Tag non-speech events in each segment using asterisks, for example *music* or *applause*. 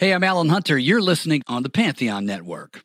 Hey, I'm Alan Hunter. You're listening on the Pantheon Network.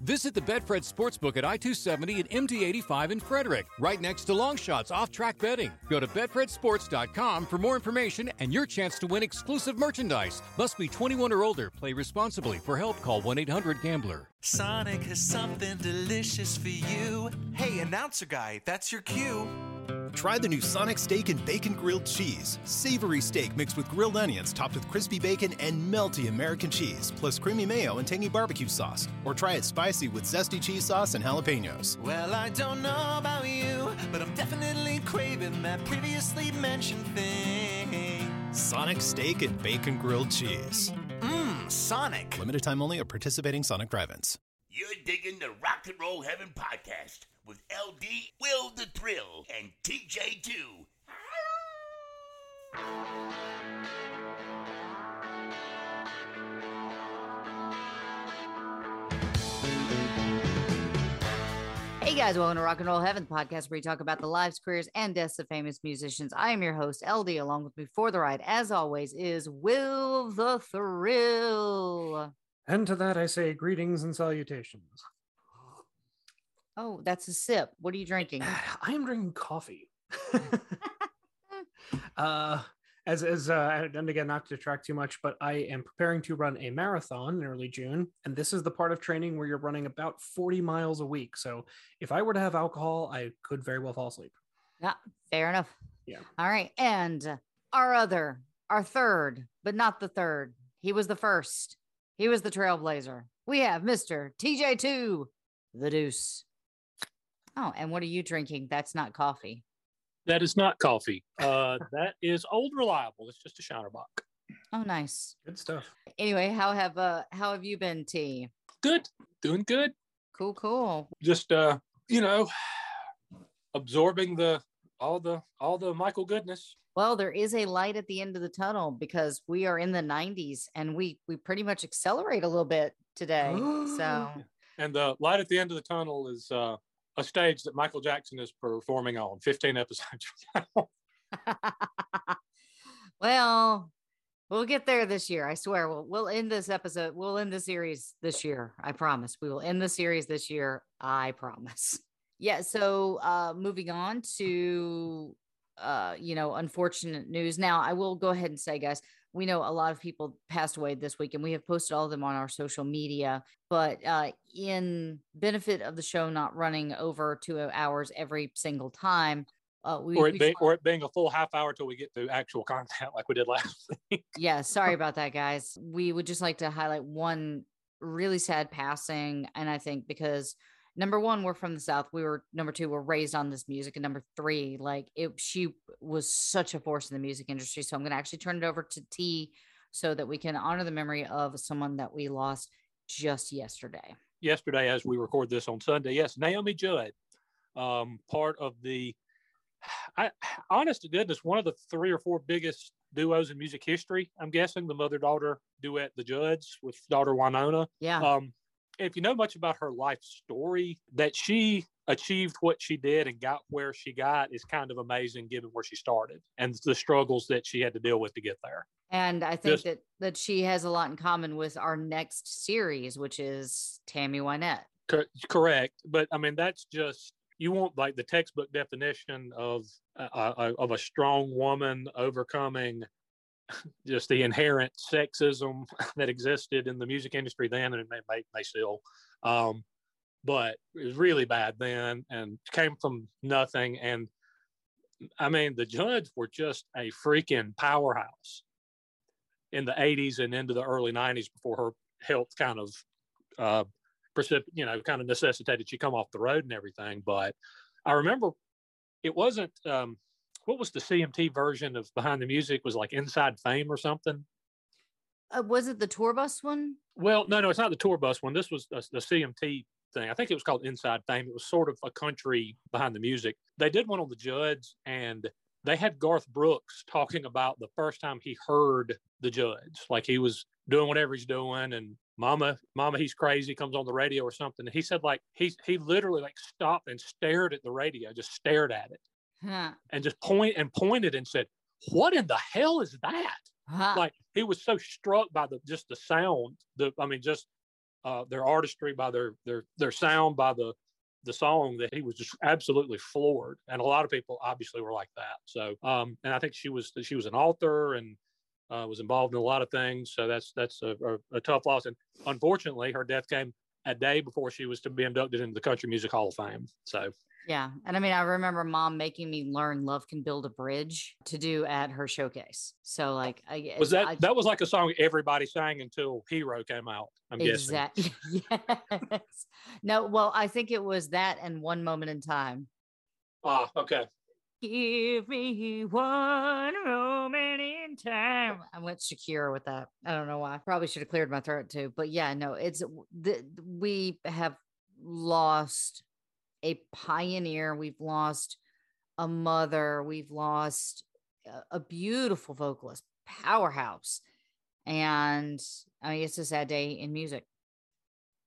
Visit the Betfred Sportsbook at I 270 and MD 85 in Frederick, right next to Longshots off track betting. Go to BetfredSports.com for more information and your chance to win exclusive merchandise. Must be 21 or older. Play responsibly. For help, call 1 800 Gambler. Sonic has something delicious for you. Hey, announcer guy, that's your cue. Try the new Sonic Steak and Bacon Grilled Cheese. Savory steak mixed with grilled onions, topped with crispy bacon and melty American cheese, plus creamy mayo and tangy barbecue sauce. Or try it spicy with zesty cheese sauce and jalapenos. Well, I don't know about you, but I'm definitely craving that previously mentioned thing. Sonic Steak and Bacon Grilled Cheese. Mmm, Sonic. Limited time only at participating Sonic drive-ins. You're digging the Rock and Roll Heaven podcast with LD, Will the Thrill, and TJ2. Hey guys, welcome to Rock and Roll Heaven, the podcast where we talk about the lives, careers, and deaths of famous musicians. I am your host, LD. Along with me for the ride, as always, is Will the Thrill. And to that I say greetings and salutations. Oh, that's a sip. What are you drinking? *sighs* I am drinking coffee. *laughs* uh, as as uh, and again, not to detract too much, but I am preparing to run a marathon in early June, and this is the part of training where you're running about 40 miles a week. So if I were to have alcohol, I could very well fall asleep. Yeah, fair enough. Yeah. All right, and our other, our third, but not the third. He was the first. He was the trailblazer. We have Mister TJ2, the Deuce. Oh, and what are you drinking? That's not coffee. That is not coffee. Uh, *laughs* that is old reliable. It's just a Shiner Bock. Oh, nice. Good stuff. Anyway, how have uh how have you been, T? Good, doing good. Cool, cool. Just uh, you know, *sighs* absorbing the all the all the Michael goodness. Well, there is a light at the end of the tunnel because we are in the 90s and we we pretty much accelerate a little bit today. *gasps* so And the light at the end of the tunnel is uh, a stage that Michael Jackson is performing on. Fifteen episodes. *laughs* well, we'll get there this year. I swear. We'll we'll end this episode. We'll end the series this year. I promise. We will end the series this year. I promise. Yeah. So uh moving on to uh, you know, unfortunate news. Now, I will go ahead and say, guys, we know a lot of people passed away this week, and we have posted all of them on our social media. But uh, in benefit of the show not running over two hours every single time, uh, we, or, it or it being a full half hour till we get to actual content *laughs* like we did last week. yeah, sorry *laughs* about that, guys. We would just like to highlight one really sad passing. And I think because number one, we're from the South. We were number two, we're raised on this music. And number three, like it, she was such a force in the music industry. So I'm going to actually turn it over to T so that we can honor the memory of someone that we lost just yesterday. Yesterday, as we record this on Sunday, yes, Naomi Judd, um, part of the, I, honest to goodness, one of the three or four biggest duos in music history. I'm guessing the mother daughter duet, The Judds, with daughter Wynonna. Yeah. Um, if you know much about her life story, that she achieved what she did and got where she got is kind of amazing given where she started and the struggles that she had to deal with to get there. And I think Just- that that she has a lot in common with our next series, which is Tammy Wynette. Cor- correct, but I mean that's just you want like the textbook definition of uh, uh, of a strong woman overcoming just the inherent sexism *laughs* that existed in the music industry then, and it may, may, may still. Um, but it was really bad then, and came from nothing. And I mean, the Judds were just a freaking powerhouse in the '80s and into the early '90s before her health kind of uh, you know, kind of necessitated she come off the road and everything. But I remember it wasn't um, what was the CMT version of Behind the Music was like Inside Fame or something. Uh, was it the tour bus one? Well, no, no, it's not the tour bus one. This was the, the CMT thing. I think it was called Inside Fame. It was sort of a country behind the music. They did one on the Judds, and they had Garth Brooks talking about the first time he heard the Judds. Like he was doing whatever he's doing, and Mama, Mama, he's crazy comes on the radio or something. And he said like he he literally like stopped and stared at the radio, just stared at it, Huh. and just point and pointed and said, "What in the hell is that?" Huh. like he was so struck by the just the sound the i mean just uh their artistry by their their their sound by the the song that he was just absolutely floored and a lot of people obviously were like that so um and i think she was she was an author and uh, was involved in a lot of things so that's that's a, a, a tough loss and unfortunately her death came a day before she was to be inducted into the country music hall of fame so Yeah. And I mean, I remember mom making me learn Love Can Build a Bridge to do at her showcase. So, like, I was that I, that was like a song everybody sang until hero came out i'm guessing exactly. *laughs* yes. No, well, I think it was that and One Moment in Time. ah okay Give me one moment in time. I went Shakira with that. I don't know why. Probably should have cleared my throat too. But yeah, no, it's the, we have lost a pioneer. We've lost a mother. We've lost a, beautiful vocalist, powerhouse. And I mean, it's a sad day in music.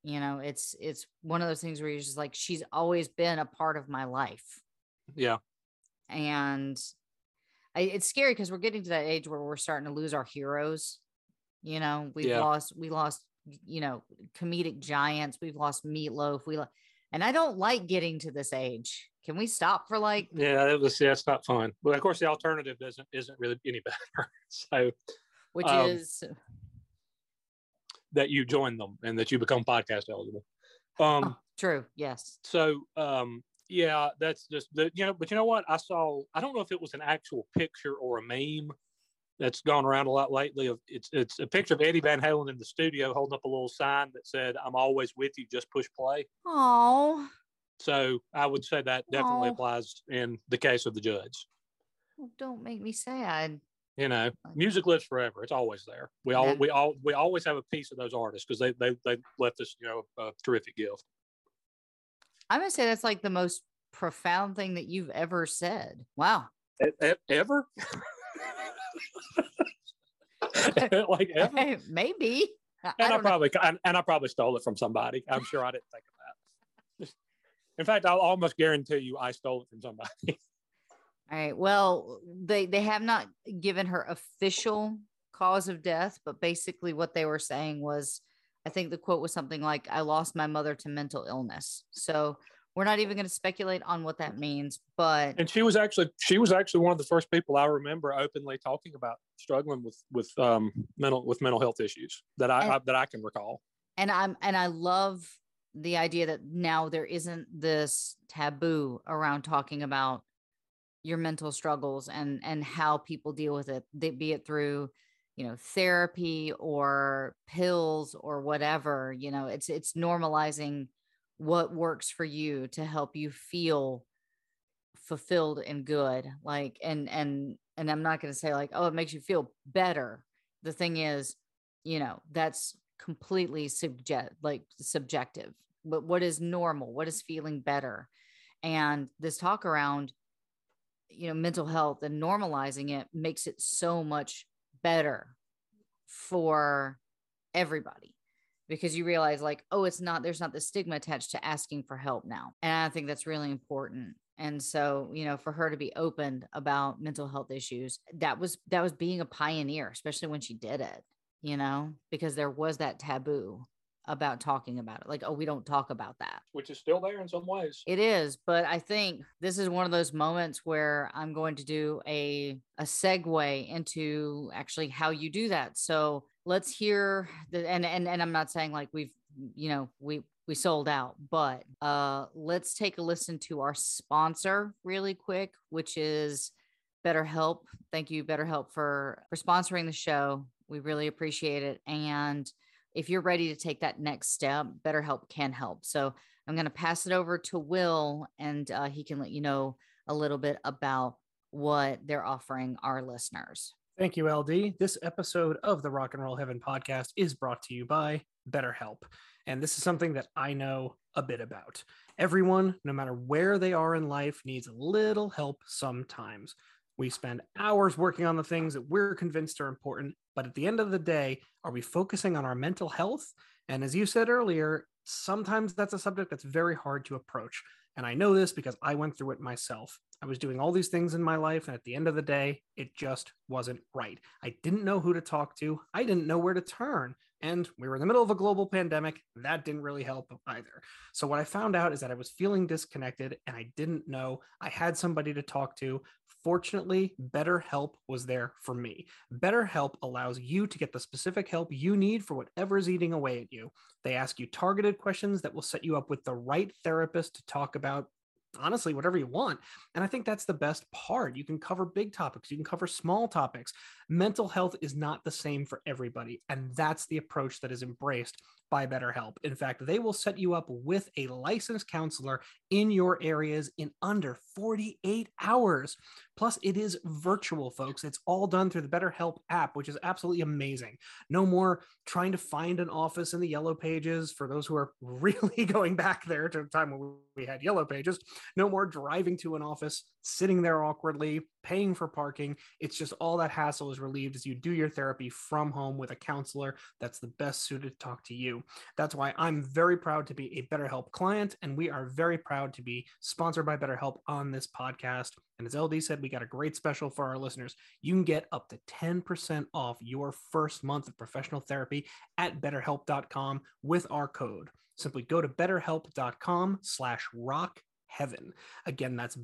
You know, it's it's one of those things where you're just like, she's always been a part of my life yeah and I, it's scary because we're getting to that age where we're starting to lose our heroes you know we've Yeah. lost we lost you know comedic giants we've lost meatloaf we lo- and i don't like getting to this age can we stop for like Yeah, it was. Yeah, it's not fun. But of course, the alternative isn't isn't really any *laughs* better. so which Um, is that you join them and that you become podcast eligible. Um. oh, true yes So um. Yeah, that's just the you know. But you know what? I saw. I don't know if it was an actual picture or a meme that's gone around a lot lately. Of it's it's a picture of Eddie Van Halen in the studio holding up a little sign that said, "I'm always with you. Just push play." oh So I would say that definitely Aw. applies in the case of the Judds. don't make me sad you know music lives forever it's always there we all Yeah. we all we always have a piece of those artists because they, they they left us you know a terrific gift i'm gonna say that's like the most profound thing that you've ever said wow e- ever *laughs* *laughs* like *laughs* ever maybe I, and I, know. probably and, and I probably stole it from somebody. I'm sure I didn't think of that. In fact, I'll almost guarantee you I stole it from somebody. *laughs* All right. Well, they they have not given her official cause of death, but basically what they were saying was, I think the quote was something like, "I lost my mother to mental illness." So we're not even going to speculate on what that means, but and she was actually she was actually one of the first people I remember openly talking about struggling with with um, mental with mental health issues that I, And- I that I can recall. and I'm and I love the idea that now there isn't this taboo around talking about your mental struggles and and how people deal with it they, be it through you know therapy or pills or whatever you know it's it's normalizing what works for you to help you feel fulfilled and good like and and and i'm not going to say like oh it makes you feel better. The thing is you know that's completely subject like subjective. But what is normal? What is feeling better? And this talk around you know mental health and normalizing it makes it so much better for everybody because you realize like oh it's not there's not the stigma attached to asking for help now. And i think that's really important. And so you know for her to be open about mental health issues that was that was being a pioneer especially when she did it you know because there was that taboo about talking about it like oh we don't talk about that. Which is still there in some ways. It is but i think this is one of those moments where i'm going to do a a segue into actually how you do that. So let's hear the and and, and i'm not saying like we've you know we we sold out but uh let's take a listen to our sponsor really quick which is betterhelp. Thank you betterhelp for for sponsoring the show. We really appreciate it. And if you're ready to take that next step betterhelp can help so i'm going to pass it over to will and uh, he can let you know a little bit about what they're offering our listeners Thank you, LD. This episode of the Rock and Roll Heaven podcast is brought to you by BetterHelp. And this is something that I know a bit about. Everyone, no matter where they are in life, needs a little help sometimes. We spend hours working on the things that we're convinced are important, but at the end of the day, are we focusing on our mental health? And as you said earlier, sometimes that's a subject that's very hard to approach. And I know this because I went through it myself. I was doing all these things in my life, and at the end of the day, it just wasn't right. I didn't know who to talk to, I didn't know where to turn. And we were in the middle of a global pandemic. That didn't really help either. So, what I found out is that I was feeling disconnected and I didn't know I had somebody to talk to. Fortunately, BetterHelp was there for me. BetterHelp allows you to get the specific help you need for whatever is eating away at you. They ask you targeted questions that will set you up with the right therapist to talk about honestly whatever you want and i think that's the best part you can cover big topics you can cover small topics mental health is not the same for everybody and that's the approach that is embraced by BetterHelp. In fact, they will set you up with a licensed counselor in your areas in under 48 hours. Plus, it is virtual, folks. It's all done through the BetterHelp app, which is absolutely amazing. No more trying to find an office in the yellow pages for those who are *laughs* really going back there to the time when we had yellow pages. No more driving to an office, sitting there awkwardly, paying for parking. It's just all that hassle is relieved as you do your therapy from home with a counselor that's the best suited to talk to you. That's why I'm very proud to be a BetterHelp client, and we are very proud to be sponsored by BetterHelp on this podcast. And as LD said, we got a great special for our listeners. You can get up to 10% off your first month of professional therapy at betterhelp.com with our code. Simply go to betterhelp.com slash rock heaven. Again, that's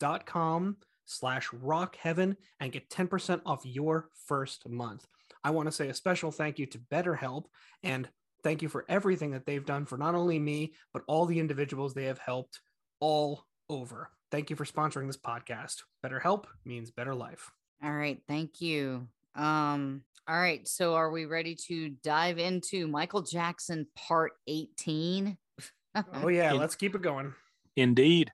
betterhelp.com slash rock heaven and get 10% off your first month. I want to say a special thank you to BetterHelp and thank you for everything that they've done for not only me, but all the individuals they have helped all over. Thank you for sponsoring this podcast. Better help means better life. All right. Thank you. Um, all right. So are we ready to dive into Michael Jackson part 18? *laughs* oh, yeah. Let's keep it going. Indeed.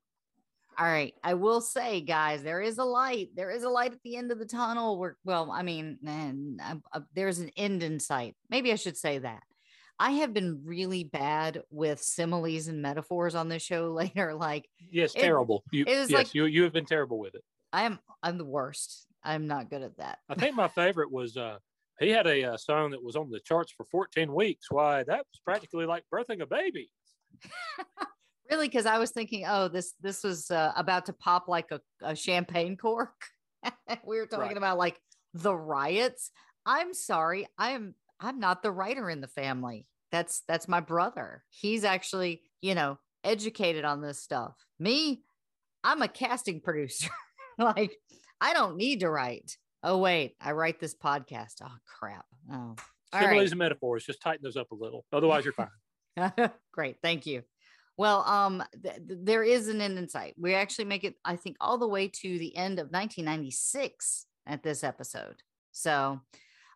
All right. I will say, guys, there is a light. There is a light at the end of the tunnel. Where, well, I mean, man, uh, uh, there's an end in sight. Maybe I should say that. I have been really bad with similes and metaphors on this show *laughs* later. Like, yes, it, terrible. You, it yes, like, you you have been terrible with it. I am. I'm the worst. I'm not good at that. I think my favorite was uh he had a uh, song that was on the charts for 14 weeks. Why that was practically like birthing a baby. *laughs* really, because I was thinking, oh, this this was uh, about to pop like a, a champagne cork. *laughs* we were talking right. about like the riots. I'm sorry. I am I'm not the writer in the family. That's that's my brother. He's actually, you know, educated on this stuff. Me, I'm a casting *laughs* producer. like I don't need to write. Oh wait, I write this podcast. Oh crap. Oh. Similes right. and metaphors. Just tighten those up a little. Otherwise, you're fine. *laughs* Great. Thank you. Well, um, th- th- there is an end in sight. We actually make it, I think, all the way to the end of 1996 at this episode. So,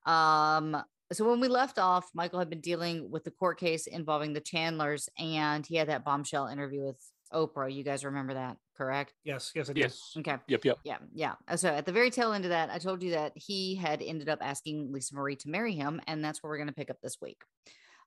um, so when we left off, Michael had been dealing with the court case involving the Chandlers, and he had that bombshell interview with Oprah. You guys remember that, correct? Yes, yes, I do. Yes. Okay. Yep, yep. Yeah, yeah. Uh, so at the very tail end of that, I told you that he had ended up asking Lisa Marie to marry him, and that's where we're going to pick up this week.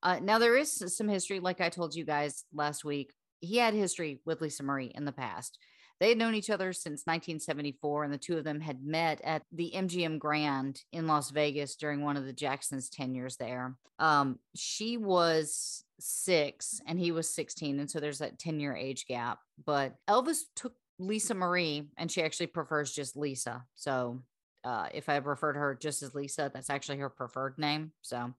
Uh, now there is some history, like I told you guys last week. He had history with Lisa Marie in the past. They had known each other since 1974, and the two of them had met at the MGM Grand in Las Vegas during one of the Jacksons' tenures there. Um, she was six and he was 16, and so there's that 10 year age gap. But Elvis took Lisa Marie, and she actually prefers just Lisa. So uh, if I refer to her just as Lisa, that's actually her preferred name. So,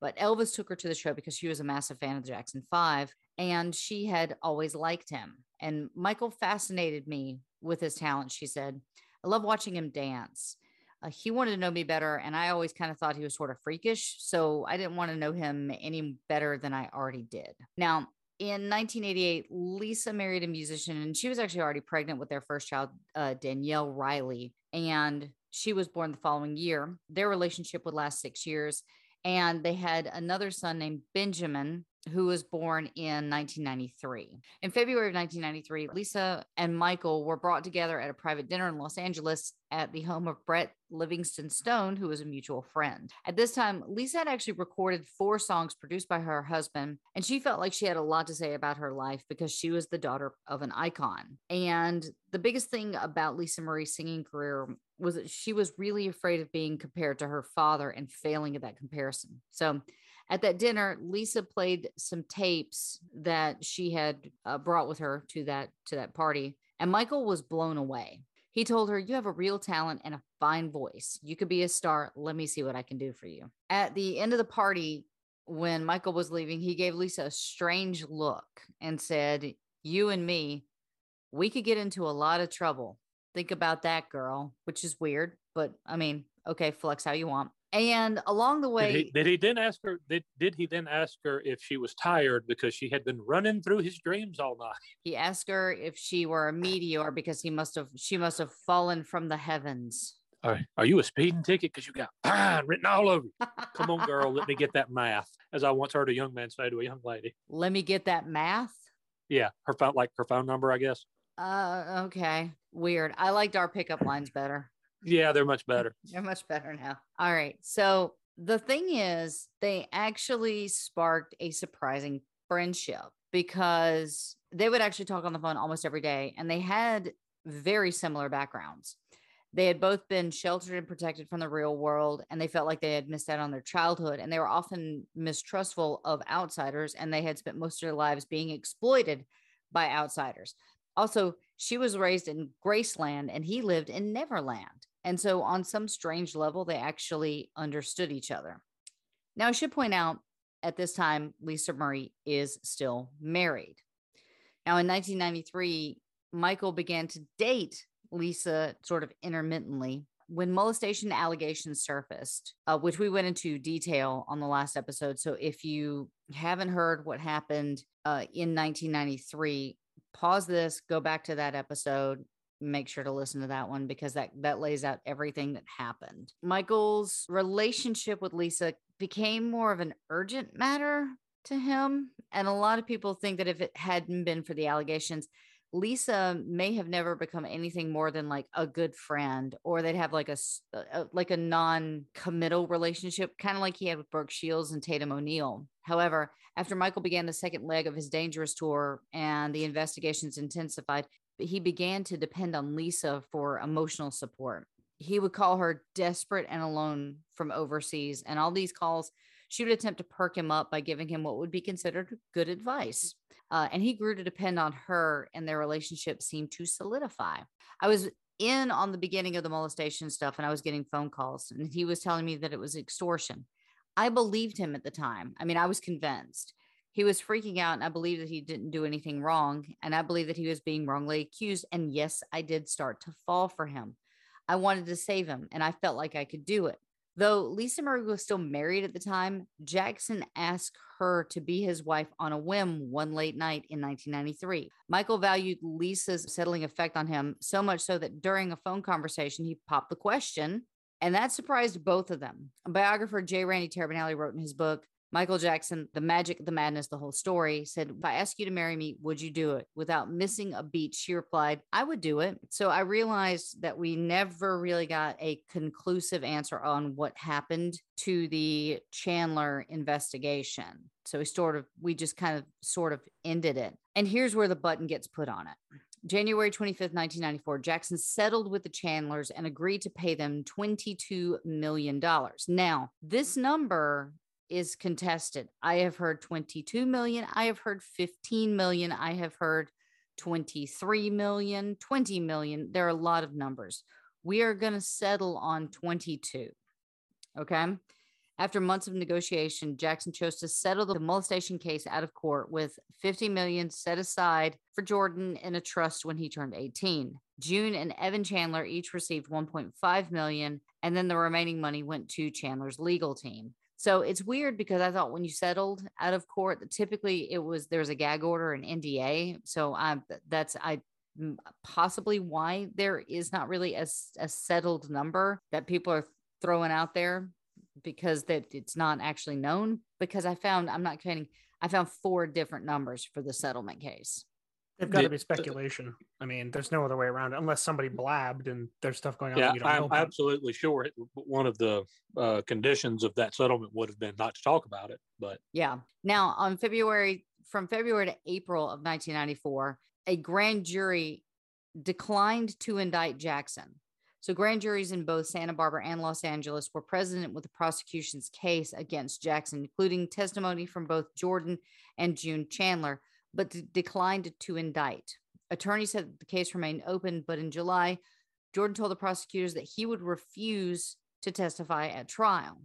but Elvis took her to the show because she was a massive fan of the Jackson Five and she had always liked him. And Michael fascinated me with his talent. She said, I love watching him dance. Uh, he wanted to know me better, and I always kind of thought he was sort of freakish. So I didn't want to know him any better than I already did. Now, in 1988, Lisa married a musician, and she was actually already pregnant with their first child, uh, Danielle Riley. And she was born the following year. Their relationship would last six years. And they had another son named Benjamin, who was born in 1993. In February of 1993, Lisa and Michael were brought together at a private dinner in Los Angeles at the home of Brett Livingstone Strong, who was a mutual friend. At this time, Lisa had actually recorded four songs produced by her husband, and she felt like she had a lot to say about her life because she was the daughter of an icon. And the biggest thing about Lisa Marie's singing career was she was really afraid of being compared to her father and failing at that comparison. So, at that dinner, Lisa played some tapes that she had uh, brought with her to that to that party, and Michael was blown away. He told her, "You have a real talent and a fine voice. You could be a star. Let me see what I can do for you." At the end of the party, when Michael was leaving, he gave Lisa a strange look and said, "You and me, we could get into a lot of trouble. Think about that, girl." Which is weird, but I mean, okay, flex how you want. And along the way, did he, did he, then ask her? Did, did he then ask her if she was tired because she had been running through his dreams all night? *laughs* He asked her if she were a meteor because he must have she must have fallen from the heavens. Are, are you a speeding ticket? Because you got fine written all over you. Come on, girl, let me get that math. As I once heard a young man say to a young lady. Let me get that math. Yeah, her phone, like her phone number, I guess. Uh, okay, weird. I liked our pickup lines better. Yeah, they're much better. *laughs* they're much better now. All right. So the thing is, they actually sparked a surprising friendship because they would actually talk on the phone almost every day and they had very similar backgrounds. They had both been sheltered and protected from the real world, and they felt like they had missed out on their childhood. And they were often mistrustful of outsiders, and they had spent most of their lives being exploited by outsiders. Also, she was raised in Graceland and he lived in Neverland. And so, on some strange level, they actually understood each other. Now, I should point out at this time, Lisa Marie is still married. Now, in 1993, Michael began to date Lisa sort of intermittently when molestation allegations surfaced, uh, which we went into detail on the last episode. So, if you haven't heard what happened uh, in 1993, pause this, go back to that episode, make sure to listen to that one because that that lays out everything that happened. Michael's relationship with Lisa became more of an urgent matter to him, and a lot of people think that if it hadn't been for the allegations, Lisa may have never become anything more than like a good friend, or they'd have like a, a uh, uh, like a non-committal relationship, kind of like he had with Brooke Shields and Tatum O'Neal. However, after Michael began the second leg of his dangerous tour and the investigations intensified, he began to depend on Lisa for emotional support. He would call her desperate and alone from overseas, and all these calls, she would attempt to perk him up by giving him what would be considered good advice. Uh, and he grew to depend on her, and their relationship seemed to solidify. I was in on the beginning of the molestation stuff, and I was getting phone calls, and he was telling me that it was extortion. I believed him at the time. I mean, I was convinced. He was freaking out, and I believe that he didn't do anything wrong. And I believe that he was being wrongly accused. And yes, I did start to fall for him. I wanted to save him, and I felt like I could do it. Though Lisa Marie was still married at the time, Jackson asked her to be his wife on a whim one late night in 1993. Michael valued Lisa's settling effect on him so much so that during a phone conversation, he popped the question and that surprised both of them. Biographer J. Randy Taraborrelli wrote in his book, Michael Jackson, The Magic, the Madness, the Whole Story, said, If I ask you to marry me, would you do it? Without missing a beat, she replied, I would do it. So I realized that we never really got a conclusive answer on what happened to the Chandler investigation. So we sort of, we just kind of sort of ended it. And here's where the button gets put on it January 25th, 1994, Jackson settled with the Chandlers and agreed to pay them $22 million. Now, this number is contested. I have heard 22 million. I have heard 15 million. I have heard 23 million, 20 million. There are a lot of numbers. We are going to settle on 22. Okay. After months of negotiation, Jackson chose to settle the molestation case out of court with 50 million set aside for Jordan in a trust when he turned 18. June and Evan Chandler each received 1.5 million, and then the remaining money went to Chandler's legal team. So it's weird because I thought when you settled out of court, that typically it was there's a gag order, an NDA. So I that's I mm, possibly why there is not really a, a settled number that people are throwing out there because that it's not actually known. Because I found I'm not kidding, I found four different numbers for the settlement case. They've got to be speculation. I mean, there's no other way around it unless somebody blabbed and there's stuff going on. Yeah, that you don't I'm know about. absolutely sure it, one of the uh, conditions of that settlement would have been not to talk about it. But Yeah. Now, on February, from February to April of 1994, a grand jury declined to indict Jackson. So, grand juries in both Santa Barbara and Los Angeles were present with the prosecution's case against Jackson, including testimony from both Jordan and June Chandler, but d- declined to indict. Attorneys said the case remained open, but in July, Jordan told the prosecutors that he would refuse to testify at trial.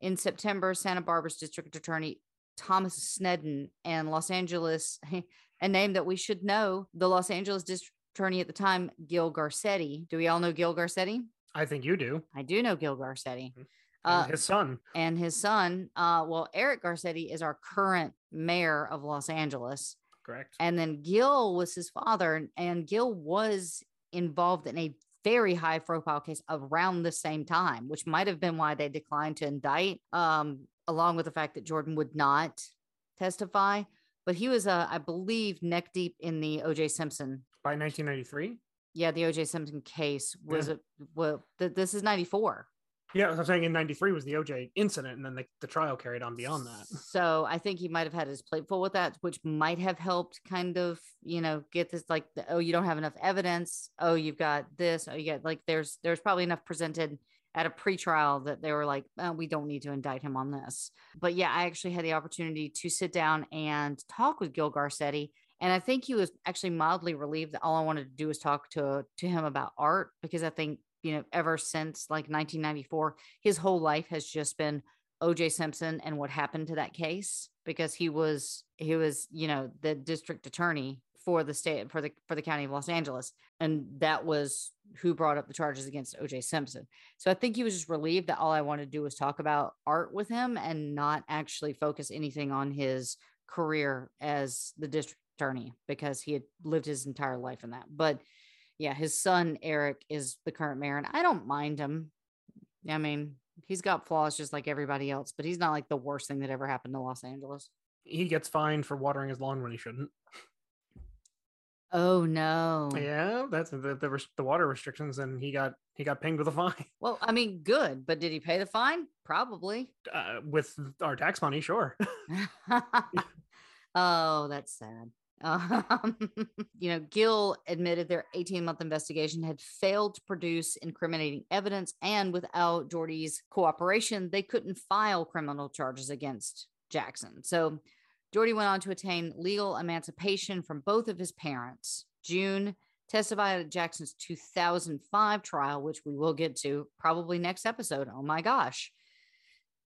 In September, Santa Barbara's district attorney Thomas Sneddon and Los Angeles, *laughs* a name that we should know, the Los Angeles district attorney at the time, Gil Garcetti. Do we all know Gil Garcetti? I think you do. I do know Gil Garcetti. And Uh, his son. and his son, uh, well, Eric Garcetti is our current mayor of Los Angeles. Correct. And then Gil was his father, and- Gil was involved in a very high profile case around the same time, which might have been why they declined to indict, um, along with the fact that Jordan would not testify. But he was, uh, I believe, neck deep in the OJ Simpson. By 1993. Yeah, the OJ Simpson case was Yeah. a well. Th- this is ninety four. Yeah, I'm saying in '93 was the OJ incident, and then the, the trial carried on beyond that. So I think he might have had his plate full with that, which might have helped kind of, you know, get this like, the, oh, you don't have enough evidence. Oh, you've got this. Oh, you got like, there's, there's probably enough presented at a pretrial that they were like, oh, we don't need to indict him on this. But yeah, I actually had the opportunity to sit down and talk with Gil Garcetti. And I think he was actually mildly relieved that all I wanted to do was talk to, to him about art because I think, you know, ever since like 1994, his whole life has just been OJ Simpson and what happened to that case because he was he was you know the district attorney for the state for the for the county of Los Angeles and that was who brought up the charges against OJ Simpson. So I think he was just relieved that all I wanted to do was talk about art with him and not actually focus anything on his career as the district attorney because he had lived his entire life in that. But yeah, his son Eric is the current mayor and I don't mind him. I mean, he's got flaws just like everybody else, but he's not like the worst thing that ever happened to Los Angeles. He gets fined for watering his lawn when he shouldn't. Oh no. Yeah, that's the the, the water restrictions, and he got he got pinged with a fine *laughs* Well, I mean, good, but did he pay the fine? Probably. uh, with our tax money. Sure. *laughs* *laughs* oh, that's sad. Um, *laughs* you know, Gil admitted their 18 month investigation had failed to produce incriminating evidence, and without Jordy's cooperation, they couldn't file criminal charges against Jackson. So Jordy went on to attain legal emancipation from both of his parents. June testified at Jackson's 2005 trial, which we will get to probably next episode. Oh my gosh.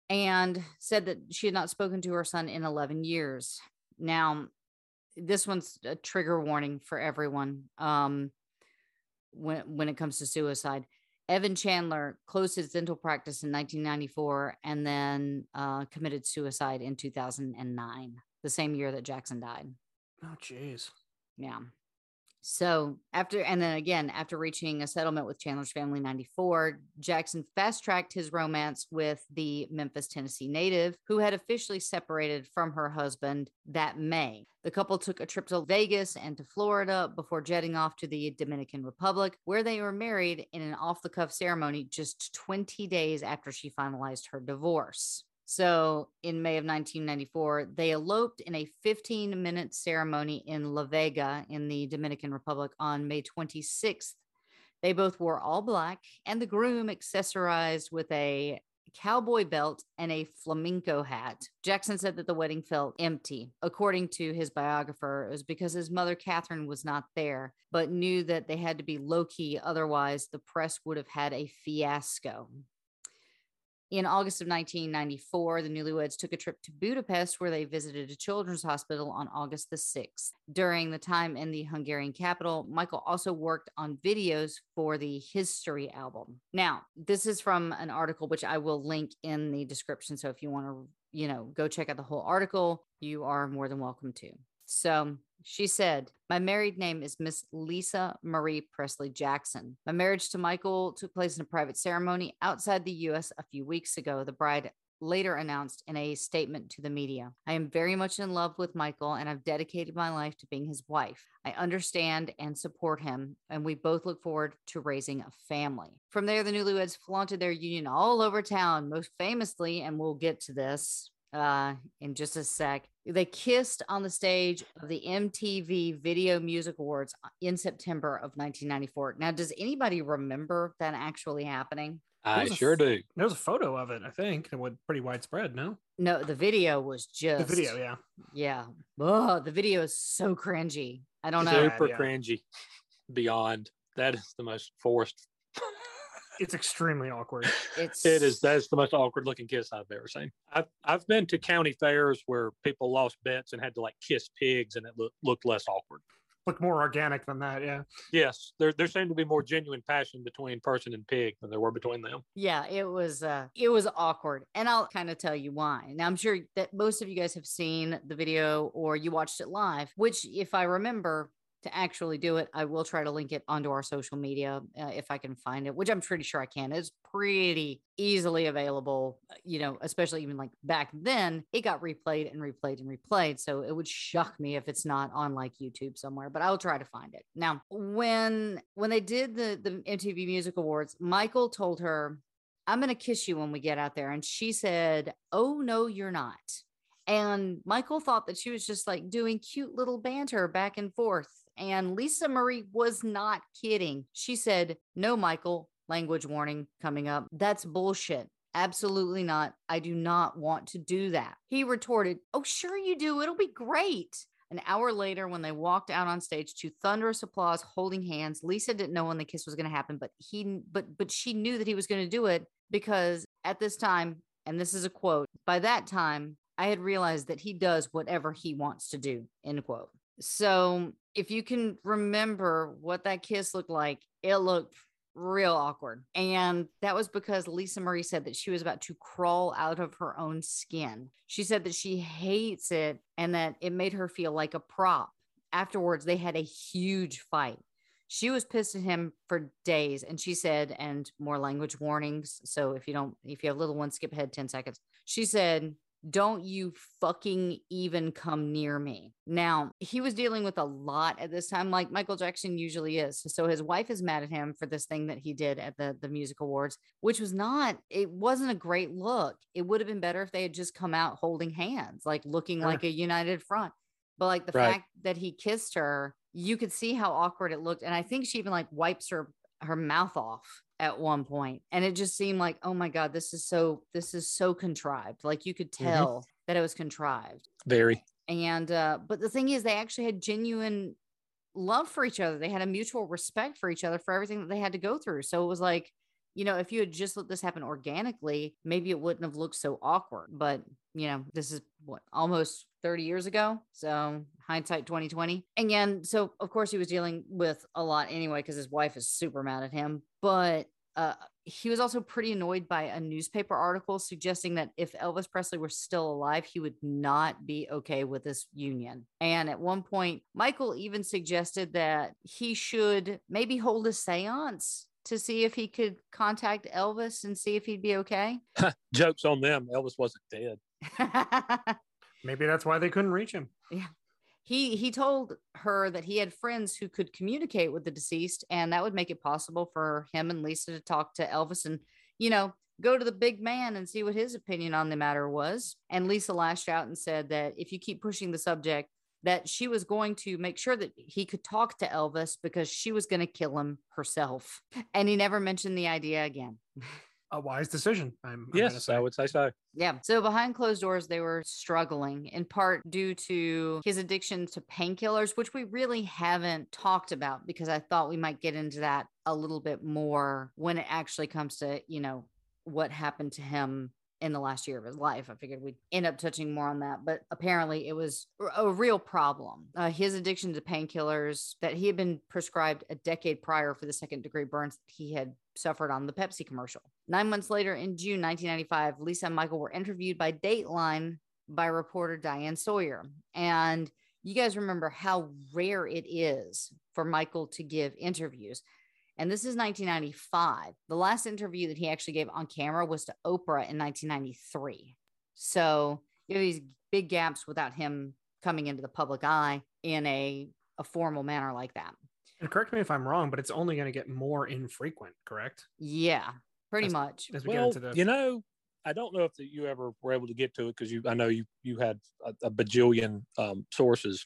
And said that she had not spoken to her son in 11 years. Now, this one's a trigger warning for everyone um, when, when it comes to suicide. Evan Chandler closed his dental practice in 1994 and then uh, committed suicide in 2009, the same year that Jackson died. Oh, jeez. Yeah. So after, and then again, after reaching a settlement with Chandler's family 94, Jackson fast tracked his romance with the Memphis, Tennessee native who had officially separated from her husband that May. The couple took a trip to Vegas and to Florida before jetting off to the Dominican Republic, where they were married in an off the cuff ceremony just 20 days after she finalized her divorce. So in May of 1994, they eloped in a 15 minute ceremony in La Vega in the Dominican Republic on May 26th. They both wore all black, and the groom accessorized with a cowboy belt and a flamenco hat. Jackson said that the wedding felt empty. According to his biographer, it was because his mother, Katherine, was not there, but knew that they had to be low key. Otherwise, the press would have had a fiasco. In August of 1994, the newlyweds took a trip to Budapest where they visited a children's hospital on August the 6th. During the time in the Hungarian capital, Michael also worked on videos for the History album. Now, this is from an article which I will link in the description. So if you want to, you know, go check out the whole article, you are more than welcome to. So she said, My married name is Miss Lisa Marie Presley Jackson. My marriage to Michael took place in a private ceremony outside the US a few weeks ago. The bride later announced in a statement to the media I am very much in love with Michael and I've dedicated my life to being his wife. I understand and support him, and we both look forward to raising a family. From there, the newlyweds flaunted their union all over town, most famously, and we'll get to this uh, in just a sec. They kissed on the stage of the MTV Video Music Awards uh, in September of 1994. Now, does anybody remember that actually happening? I sure do. There's a photo of it, I think, and was pretty widespread. No, No, the video was just the video, yeah. Yeah. Oh, the video is so cringy. I don't know. Super yeah. cringy. Beyond. That is the most forced. It's extremely awkward. It's It is. That's the most awkward looking kiss I've ever seen. I've I've been to county fairs where people lost bets and had to like kiss pigs, and it looked looked less awkward. Look more organic than that, yeah. Yes, there there seemed to be more genuine passion between person and pig than there were between them. yeah, it was uh it was awkward. And I'll kind of tell you why. Now I'm sure that most of you guys have seen the video or you watched it live, which if I remember to actually do it, I will try to link it onto our social media uh, if I can find it, which I'm pretty sure I can. It's pretty easily available, uh, you know, especially even like back then, it got replayed and replayed and replayed. So it would shock me if it's not on like YouTube somewhere, but I'll try to find it. Now, when when they did the the MTV Music Awards, Michael told her, "I'm going to kiss you when we get out there." And she said, "Oh no, you're not." And Michael thought that she was just like doing cute little banter back and forth. And Lisa Marie was not kidding. She said, No, Michael, language warning coming up. That's bullshit. Absolutely not. I do not want to do that. He retorted, Oh, sure you do. It'll be great. An hour later, when they walked out on stage to thunderous applause, holding hands, Lisa didn't know when the kiss was going to happen, but he, but, but she knew that he was going to do it because at this time, and this is a quote, by that time, I had realized that he does whatever he wants to do, end quote. So if you can remember what that kiss looked like, it looked real awkward. And that was because Lisa Marie said that she was about to crawl out of her own skin. She said that she hates it and that it made her feel like a prop. Afterwards, they had a huge fight. She was pissed at him for days and she said, and more language warnings. So if you don't, if you have little ones, skip ahead 10 seconds. She said, don't you fucking even come near me. Now, he was dealing with a lot at this time, like Michael Jackson usually is. So his wife is mad at him for this thing that he did at the, the music awards, which was not, it wasn't a great look. It would have been better if they had just come out holding hands, like looking Sure. like a united front. But like the Right. fact that he kissed her, you could see how awkward it looked. And I think she even like wipes her her mouth off at one point and it just seemed like oh my god this is so this is so contrived. Like you could Mhm. tell that it was contrived. Very. and uh but the thing is they actually had genuine love for each other. They had a mutual respect for each other for everything that they had to go through. So it was like you know if you had just let this happen organically maybe it wouldn't have looked so awkward but you know this is what almost 30 years ago? So hindsight 2020 again so of course he was dealing with a lot anyway because his wife is super mad at him but uh, he was also pretty annoyed by a newspaper article suggesting that if Elvis Presley were still alive, he would not be okay with this union. And at one point, Michael even suggested that he should maybe hold a seance to see if he could contact Elvis and see if he'd be okay. *laughs* Jokes on them. Elvis wasn't dead. *laughs* Maybe that's why they couldn't reach him. He he told her that he had friends who could communicate with the deceased and that would make it possible for him and lisa to talk to elvis and you know go to the big man and see what his opinion on the matter was. And Lisa lashed out and said that if you keep pushing the subject, that she was going to make sure that he could talk to Elvis because she was going to kill him herself. And he never mentioned the idea again. *laughs* A wise decision. I'm, I'm yes, I would say so. Yeah. So behind closed doors, they were struggling in part due to his addiction to painkillers, which we really haven't talked about because I thought we might get into that a little bit more when it actually comes to, you know, what happened to him in the last year of his life. I figured we'd end up touching more on that, but apparently it was a real problem. Uh, his addiction to painkillers that he had been prescribed a decade prior for the second degree burns that he had suffered on the Pepsi commercial. Nine months later, in June 1995, Lisa and Michael were interviewed by Dateline by reporter Diane Sawyer. And you guys remember how rare it is for Michael to give interviews. And this is 1995. The last interview that he actually gave on camera was to Oprah in 1993. So you have these big gaps without him coming into the public eye in a, a formal manner like that. And correct me if I'm wrong, but it's only going to get more infrequent, correct? Yeah, pretty As- much. As we well, get into the you know, I don't know if that you ever were able to get to it because you, I know you you had a, a bajillion um, sources.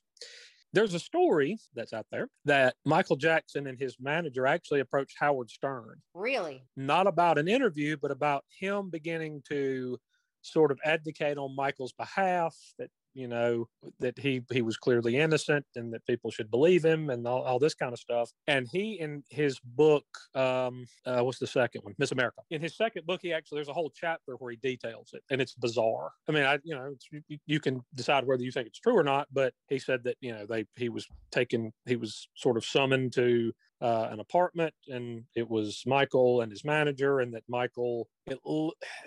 There's a story that's out there that Michael Jackson and his manager actually approached Howard Stern, Really? not about an interview, but about him beginning to sort of advocate on Michael's behalf that you know that he he was clearly innocent and that people should believe him and all, all this kind of stuff. And he in his book um uh, what's the second one? Miss america. In his second book he actually there's a whole chapter where he details it and it's bizarre. I mean i you know you, you can decide whether you think it's true or not but he said that you know they he was taken he was sort of summoned to uh, an apartment, and it was Michael and his manager, and that Michael, it,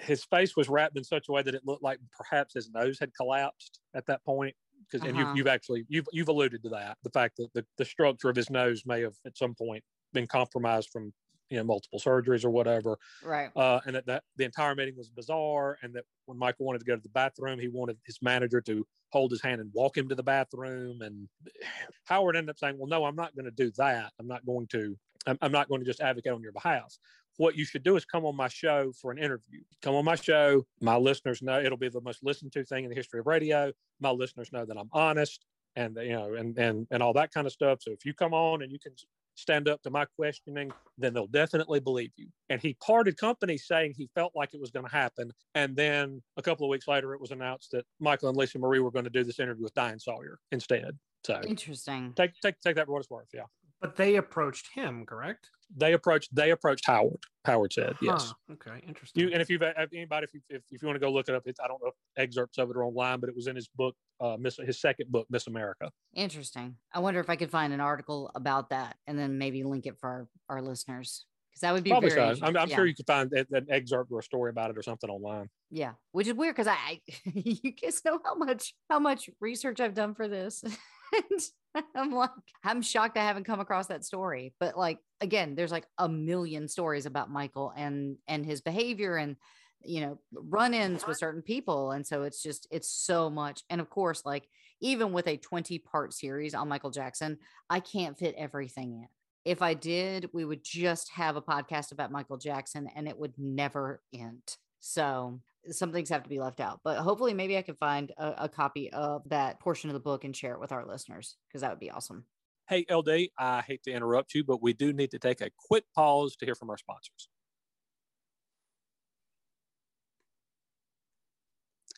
his face was wrapped in such a way that it looked like perhaps his nose had collapsed at that point. Because and Uh-huh. you've, you've actually you've you've alluded to that the fact that the, the structure of his nose may have at some point been compromised from you know multiple surgeries or whatever Right. uh, and that, that the entire meeting was bizarre, and that when Michael wanted to go to the bathroom, he wanted his manager to hold his hand and walk him to the bathroom. And *sighs* Howard ended up saying, "Well, no, I'm not going to do that. I'm not going to. I'm, I'm not going to just advocate on your behalf. What you should do is come on my show for an interview. Come on my show. My listeners know it'll be the most listened to thing in the history of radio. My listeners know that I'm honest." And you know, and and and all that kind of stuff. So if you come on and you can stand up to my questioning, then they'll definitely believe you. And he parted company saying he felt like it was going to happen. And then a couple of weeks later, it was announced that Michael and Lisa Marie were going to do this interview with Diane Sawyer instead. So Interesting. take take take that for what it's worth. Yeah, But they approached him, correct? they approached they approached Howard. Howard said yes. Huh, Okay, interesting. You and if you've if anybody if you, if, if you want to go look it up, it's, I don't know if excerpts of it are online, but it was in his book, uh, Miss his second book, Miss America. Interesting. I wonder if I could find an article about that and then maybe link it for our, our listeners because that would be Probably very so. I'm. I'm Yeah. sure you could find a- an excerpt or a story about it or something online. Yeah, which is weird because I, I *laughs* you guys know how much how much research I've done for this. *laughs* and *laughs* I'm like, I'm shocked I haven't come across that story. But like again, there's like a million stories about Michael and and his behavior and you know run-ins with certain people and so it's just it's so much and of course like even with a 20 part series on michael jackson i can't fit everything in if i did we would just have a podcast about michael jackson and it would never end so some things have to be left out but hopefully maybe i can find a, a copy of that portion of the book and share it with our listeners because that would be awesome Hey, LD, I hate to interrupt you, but we do need to take a quick pause to hear from our sponsors.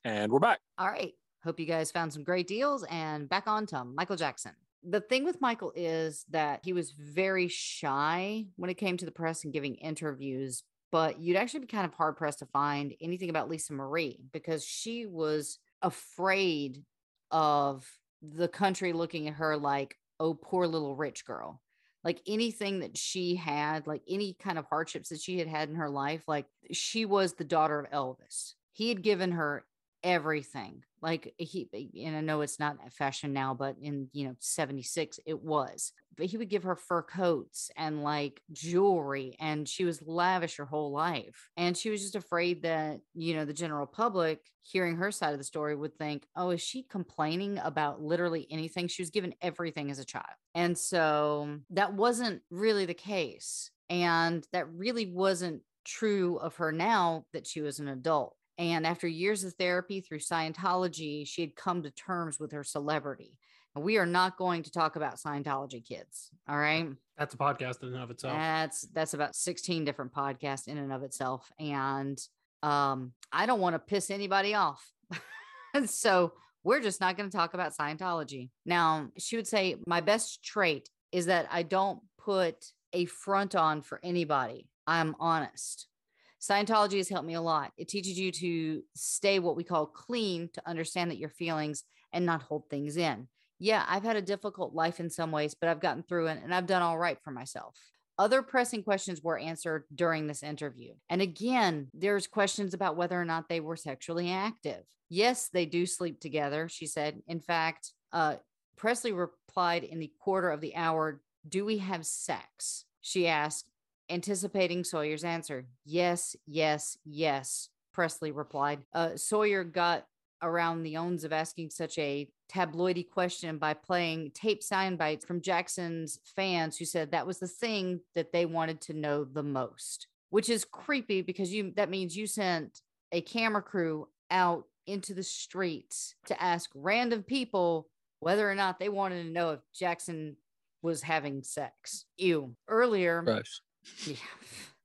And we're back. All right. Hope you guys found some great deals and back on to Michael Jackson. The thing with Michael is that he was very shy when it came to the press and giving interviews, but you'd actually be kind of hard pressed to find anything about Lisa Marie because she was afraid of the country looking at her like, oh, poor little rich girl. Like anything that she had, like any kind of hardships that she had had in her life, like she was the daughter of Elvis. He had given her everything like he and i know it's not fashion now but in you know 76 it was but he would give her fur coats and like jewelry and she was lavish her whole life and she was just afraid that you know the general public hearing her side of the story would think oh is she complaining about literally anything she was given everything as a child and so that wasn't really the case and that really wasn't true of her now that she was an adult. And after years of therapy through Scientology, she had come to terms with her celebrity. We are not going to talk about Scientology kids. All right. That's a podcast in and of itself. That's that's about 16 different podcasts in and of itself. And um, I don't want to piss anybody off. *laughs* so we're just not going to talk about Scientology. Now, she would say, My best trait is that I don't put a front on for anybody. I'm honest. Scientology has helped me a lot. It teaches you to stay what we call clean, to understand that your feelings and not hold things in. Yeah, I've had a difficult life in some ways, but I've gotten through it and I've done all right for myself. Other pressing questions were answered during this interview. And again, there's questions about whether or not they were sexually active. Yes, they do sleep together, she said. In fact, uh, Presley replied in the quarter of the hour, Do we have sex? She asked, anticipating Sawyer's answer. Yes, yes, yes, Presley replied. Uh, Sawyer got around the owns of asking such a tabloidy question by playing tape sound bites from Jackson's fans who said that was the thing that they wanted to know the most, which is creepy because you that means you sent a camera crew out into the streets to ask random people whether or not they wanted to know if Jackson was having sex. Ew. Earlier, Gross. *laughs* yeah,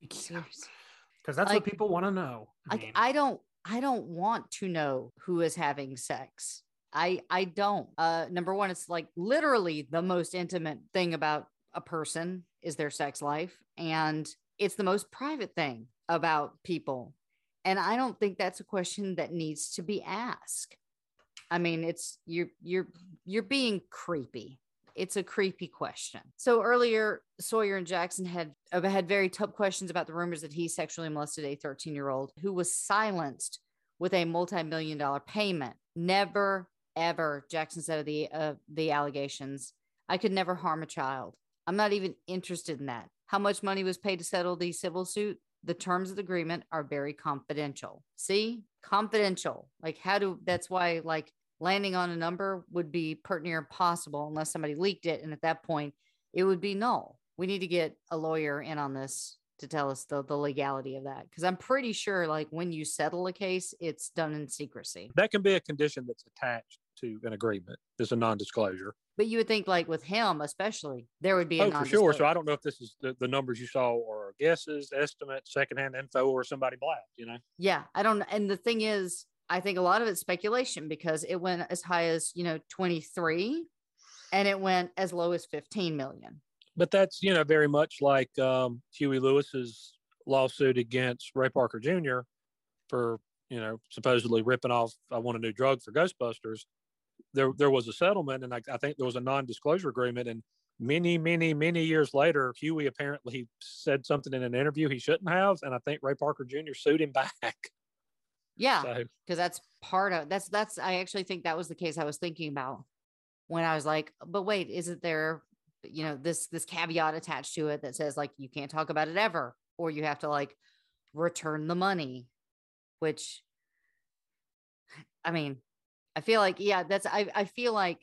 *laughs* Because that's Like- what people want to know. I like mean, I don't I don't want to know who is having sex. I I don't. Uh number one, it's like literally the most intimate thing about a person is their sex life. And it's the most private thing about people. And I don't think that's a question that needs to be asked. I mean, it's you're you're you're being creepy. It's a creepy question. So earlier, Sawyer and Jackson had uh, had very tough questions about the rumors that he sexually molested a 13 year old who was silenced with a multi million dollar payment. Never, ever, Jackson said of the uh, the allegations. I could never harm a child. I'm not even interested in that. How much money was paid to settle the civil suit? The terms of the agreement are very confidential. See, confidential. Like, how do that's why, like, landing on a number would be pert near impossible unless somebody leaked it. And at that point, it would be null. We need to get a lawyer in on this to tell us the, the legality of that. Cause I'm pretty sure, like, when you settle a case, it's done in secrecy. That can be a condition that's attached to an agreement. It's a non-disclosure. But you would think, like, with him, especially, there would be a Oh, for sure. So I don't know if this is the, the numbers you saw or guesses, estimates, secondhand info, or somebody blabbed. You know. Yeah, I don't. And the thing is, I think a lot of it's speculation because it went as high as you know 23, and it went as low as 15 million. But that's you know very much like um, Huey Lewis's lawsuit against Ray Parker Jr. for you know supposedly ripping off "I Want a New Drug" for Ghostbusters. There there was a settlement, and I, I think there was a non-disclosure agreement. And many many many years later, Huey apparently said something in an interview he shouldn't have, and I think Ray Parker Jr. sued him *laughs* back. Yeah, So because that's part of that's that's. I actually think that was the case I was thinking about when I was like, but wait, isn't there, you know, this this caveat attached to it that says like you can't talk about it ever, or you have to like return the money, which I mean, I feel like yeah, that's I I feel like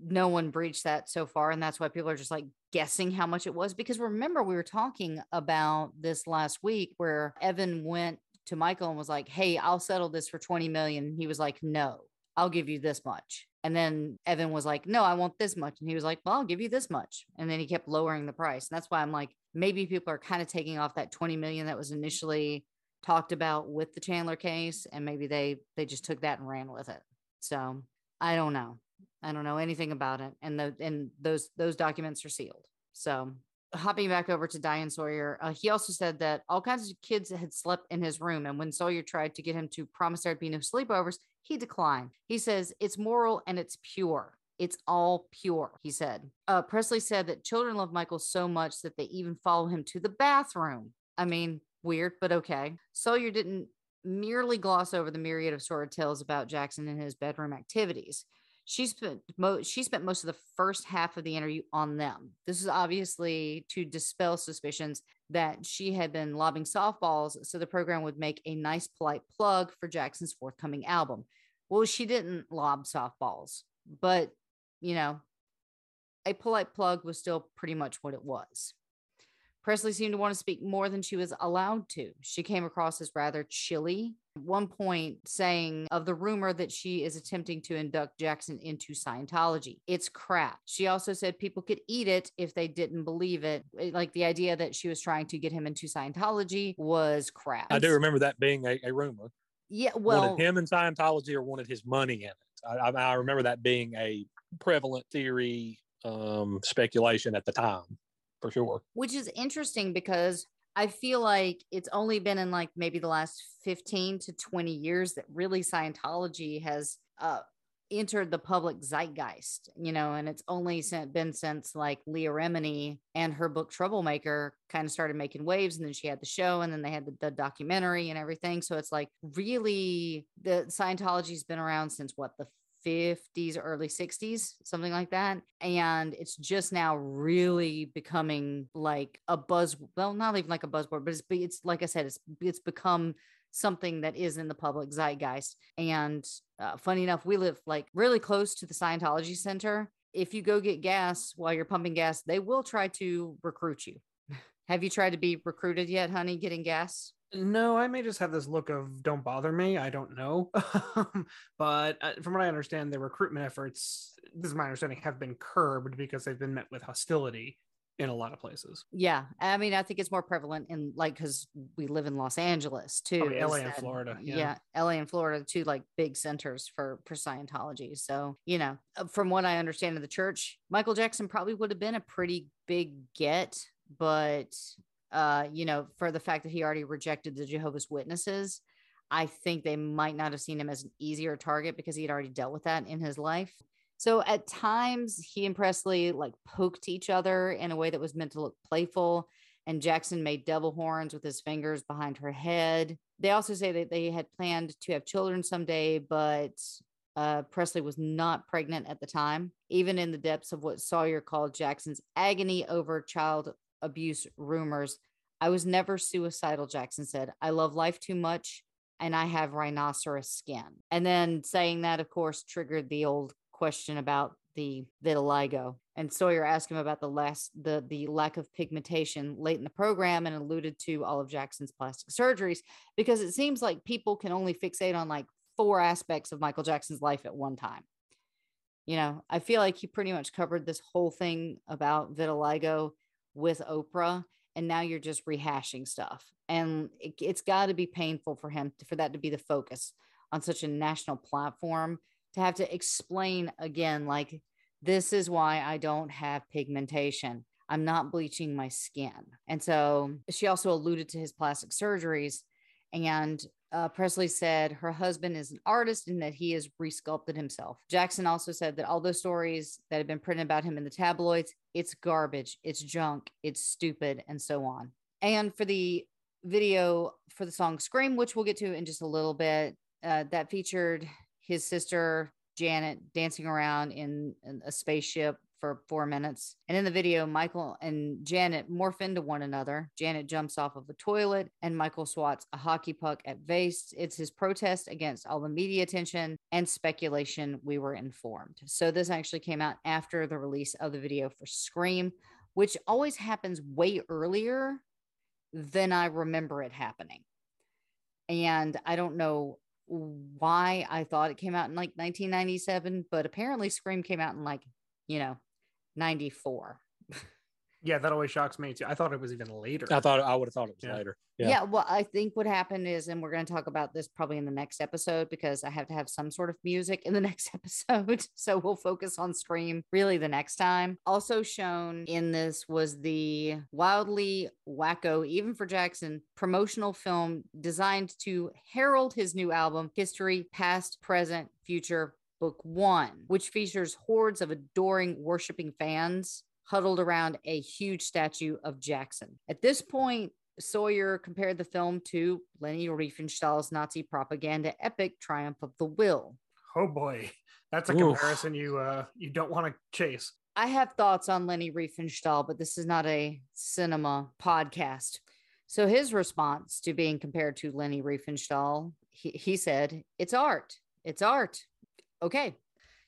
no one breached that so far, and that's why people are just like guessing how much it was. Because remember, we were talking about this last week where Evan went to Michael and was like, "Hey, I'll settle this for twenty million. And he was like, "No, I'll give you this much." And then Evan was like, "No, I want this much," and he was like, "Well, I'll give you this much." And then he kept lowering the price, and that's why I'm like, maybe people are kind of taking off that twenty million that was initially talked about with the Chandler case, and maybe they they just took that and ran with it. So I don't know. I don't know anything about it, and the and those those documents are sealed. So hopping back over to Diane Sawyer, uh, he also said that all kinds of kids had slept in his room, and when Sawyer tried to get him to promise there'd be no sleepovers, he declined. He says it's moral and it's pure. It's all pure, he said. Uh, Presley said that children love Michael so much that they even follow him to the bathroom. I mean, weird, but okay. Sawyer didn't merely gloss over the myriad of sordid tales about Jackson and his bedroom activities. She spent mo- she spent most of the first half of the interview on them. This is obviously to dispel suspicions that she had been lobbing softballs so the program would make a nice polite plug for Jackson's forthcoming album. Well, she didn't lob softballs, but you know, a polite plug was still pretty much what it was. Presley seemed to want to speak more than she was allowed to. She came across as rather chilly. At one point, saying of the rumor that she is attempting to induct Jackson into Scientology. It's crap. She also said people could eat it if they didn't believe it. Like the idea that she was trying to get him into Scientology was crap. I do remember that being a, a rumor. Yeah, well, wanted him in Scientology or wanted his money in it. I, I, I remember that being a prevalent theory um, speculation at the time, for sure. which is interesting because I feel like it's only been in like maybe the last 15 to 20 years that really Scientology has uh, entered the public zeitgeist, you know, and it's only been since like Leah Remini and her book Troublemaker kind of started making waves. And then she had the show and then they had the, the documentary and everything. So it's like really the Scientology's been around since what the 50s, early 60s, something like that. And it's just now really becoming like a buzz. Well, not even like a buzzword, but it's, it's like I said, it's, it's become something that is in the public zeitgeist. And uh, funny enough, we live like really close to the Scientology Center. If you go get gas while you're pumping gas, they will try to recruit you. *laughs* Have you tried to be recruited yet, honey, getting gas? No, I may just have this look of "don't bother me." I don't know, *laughs* but uh, from what I understand, the recruitment efforts, this is my understanding, have been curbed because they've been met with hostility in a lot of places. Yeah, I mean, I think it's more prevalent in like because we live in Los Angeles too. Oh, yeah, LA and that- Florida, yeah. yeah, LA and Florida, two like big centers for for Scientology. So you know, uh, from what I understand of the church, Michael Jackson probably would have been a pretty big get, but uh, you know, for the fact that he already rejected the Jehovah's Witnesses. I think they might not have seen him as an easier target because he had already dealt with that in his life. So at times he and Presley like poked each other in a way that was meant to look playful. And Jackson made devil horns with his fingers behind her head. They also say that they had planned to have children someday, but uh, Presley was not pregnant at the time, even in the depths of what Sawyer called Jackson's agony over child abuse rumors. I was never suicidal, Jackson said. I love life too much and I have rhinoceros skin. And then saying that, of course, triggered the old question about the vitiligo. And Sawyer asked him about the last the the lack of pigmentation late in the program and alluded to all of Jackson's plastic surgeries because it seems like people can only fixate on like four aspects of Michael Jackson's life at one time. You know, I feel like he pretty much covered this whole thing about vitiligo with Oprah and now you're just rehashing stuff. And it, it's got to be painful for him to, for that to be the focus on such a national platform to have to explain again like this is why i don't have pigmentation. I'm not bleaching my skin. And so she also alluded to his plastic surgeries and uh, Presley said her husband is an artist and that he has resculpted himself. Jackson also said that all those stories that have been printed about him in the tabloids, it's garbage, it's junk, it's stupid, and so on. And for the video for the song Scream, which we'll get to in just a little bit, uh, that featured his sister Janet dancing around in, in a spaceship for four minutes. And in the video, Michael and Janet morph into one another. Janet jumps off of a toilet, and Michael swats a hockey puck at Vase. It's his protest against all the media attention and speculation. We were informed. So this actually came out after the release of the video for Scream, which always happens way earlier than I remember it happening. And I don't know why I thought it came out in like 1997, but apparently Scream came out in like, you know, 94. Yeah, that always shocks me too. I thought it was even later. I thought I would have thought it was Yeah. later. Yeah. well, I think what happened is, and we're going to talk about this probably in the next episode because I have to have some sort of music in the *laughs* next episode. *laughs* So we'll focus on Scream really the next time. Also shown in this was the wildly wacko, even for Jackson, promotional film designed to herald his new album, History Past, Present, Future. Book one, which features hordes of adoring, worshiping fans huddled around a huge statue of Jackson. At this point, Sawyer compared the film to Leni Riefenstahl's Nazi propaganda epic Triumph of the Will. Oh boy, that's a Oof. comparison you uh you don't want to chase. I have thoughts on Leni Riefenstahl, but this is not a cinema podcast. So his response to being compared to Leni Riefenstahl, he, he said, It's art. It's art. Okay.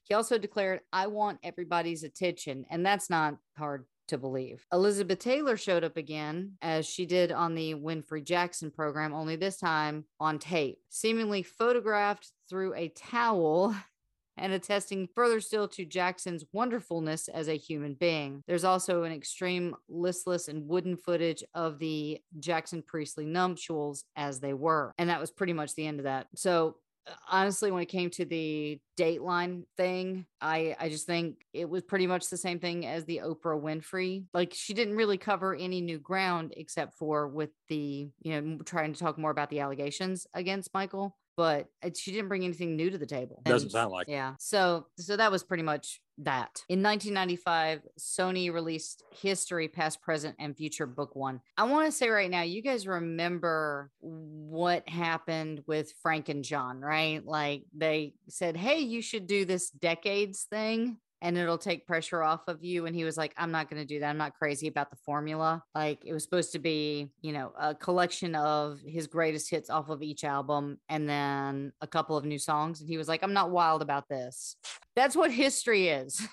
He also declared, I want everybody's attention. And that's not hard to believe. Elizabeth Taylor showed up again as she did on the Winfrey Jackson program, only this time on tape, seemingly photographed through a towel *laughs* and attesting further still to Jackson's wonderfulness as a human being. There's also an extreme listless and wooden footage of the Jackson Presley nuptials as they were. And that was pretty much the end of that. So Uh, honestly when it came to the dateline thing i i just think it was pretty much the same thing as the oprah winfrey like she didn't really cover any new ground except for with the you know trying to talk more about the allegations against michael but uh, she didn't bring anything new to the table. Doesn't sound like. Yeah. So so that was pretty much that. In 1995, Sony released History Past, Present and Future Book 1. I want to say right now, you guys remember what happened with Frank and John, right? Like they said, "Hey, you should do this decades thing." And it'll take pressure off of you. And he was like, I'm not going to do that. I'm not crazy about the formula. Like it was supposed to be, you know, a collection of his greatest hits off of each album and then a couple of new songs. And he was like, I'm not wild about this. That's what history is.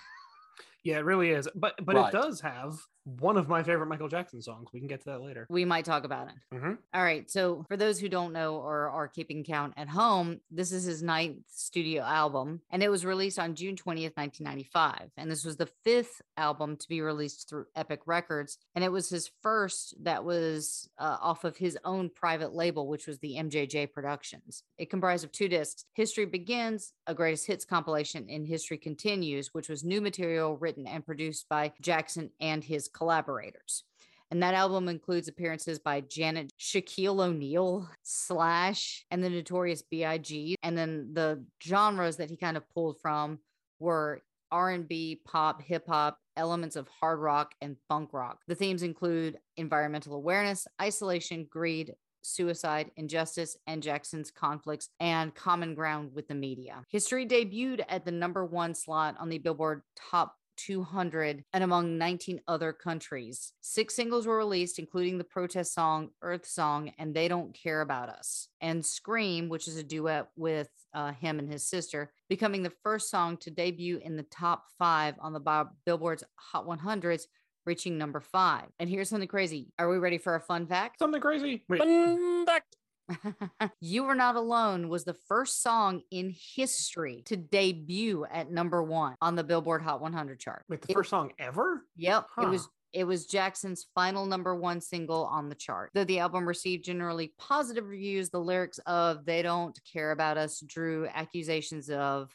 Yeah, it really is. But but Right. it does have one of my favorite Michael Jackson songs. We can get to that later. We might talk about it. Mhm. All right. So, for those who don't know or are keeping count at home, this is his ninth studio album, and it was released on June 20th, 1995. And this was the fifth album to be released through Epic Records. And it was his first that was uh, off of his own private label, which was the MJJ Productions. It comprised of two discs History Begins, a greatest hits compilation, and History Continues, which was new material written and produced by Jackson and his collaborators. And that album includes appearances by Janet Shaquille O'Neal, Slash, and the Notorious B.I.G. And then the genres that he kind of pulled from were R&B, pop, hip hop, elements of hard rock and funk rock. The themes include environmental awareness, isolation, greed, suicide, injustice, and Jackson's conflicts and common ground with the media. History debuted at the number 1 slot on the Billboard Top 200 and among 19 other countries. Six singles were released, including the protest song Earth Song and They Don't Care About Us, and Scream, which is a duet with uh, him and his sister, becoming the first song to debut in the top five on the Bob- Billboard's Hot 100s. Reaching number five. And here's something crazy. Are we ready for a fun fact? Something crazy. Wait, Fun fact. *laughs* you Were Not Alone was the first song in history to debut at number one on the Billboard Hot 100 chart. wait, the It- first song ever? Yep. It was it was Jackson's final number one single on the chart. Though the album received generally positive reviews, the lyrics of They Don't Care About Us drew accusations of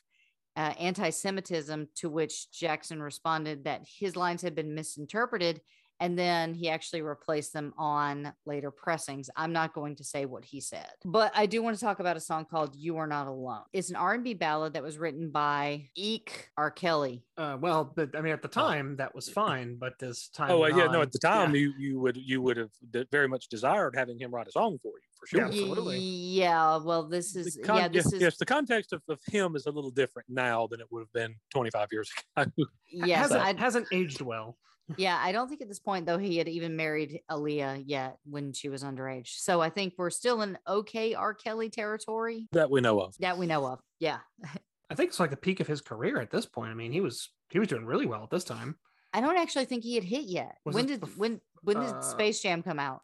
uh, anti Semitism, to which Jackson responded that his lines had been misinterpreted. And then he actually replaced them on later pressings. I'm not going to say what he said, but I do want to talk about a song called "You Are Not Alone." It's an R&B ballad that was written by Eek R. Kelly. Uh, well, but, I mean, at the time that was fine, but this time. Oh uh, yeah, on- no. At the time, yeah. you you would you would have very much desired having him write a song for you for sure. Yeah, absolutely. Yeah, well, this is con- yeah, this yes, is yes, the context of, of him is a little different now than it would have been 25 years *laughs* ago. yes, hasn't, hasn't aged well. Yeah. I don't think at this point though he had even married Aaliyah yet when she was underage. So I think we're still in okay R. Kelly territory that we know of. that we know of. Yeah, *laughs* I think it's like the peak of his career at this point. I mean, he was he was doing really well at this time. I don't actually think he had hit yet. Was when did bef- when when did uh, Space Jam come out?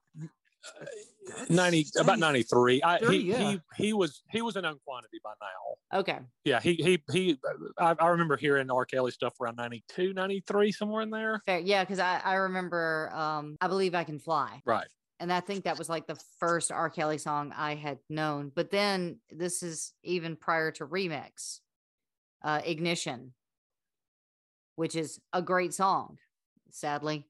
90 about 93. I, 30, he, yeah. he he was he was an unquantity by now. Okay, Yeah, he he he. I, I remember hearing R. Kelly stuff around 92, 93, somewhere in there. fair. Yeah, because I I remember um I believe I can fly. Right. and I think that was like the first R. Kelly song I had known. But then this is even prior to Remix, uh, Ignition, which is a great song, sadly.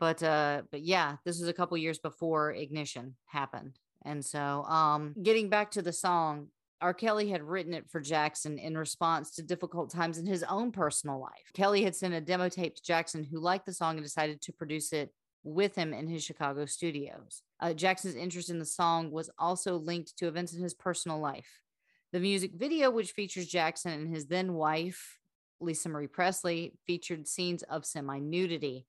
But uh, but yeah, this was a couple years before Ignition happened, and so um, getting back to the song. R. Kelly had written it for Jackson in response to difficult times in his own personal life. Kelly had sent a demo tape to Jackson, who liked the song and decided to produce it with him in his Chicago studios. Uh, Jackson's interest in the song was also linked to events in his personal life. The music video, which features Jackson and his then wife, Lisa Marie Presley, featured scenes of semi nudity.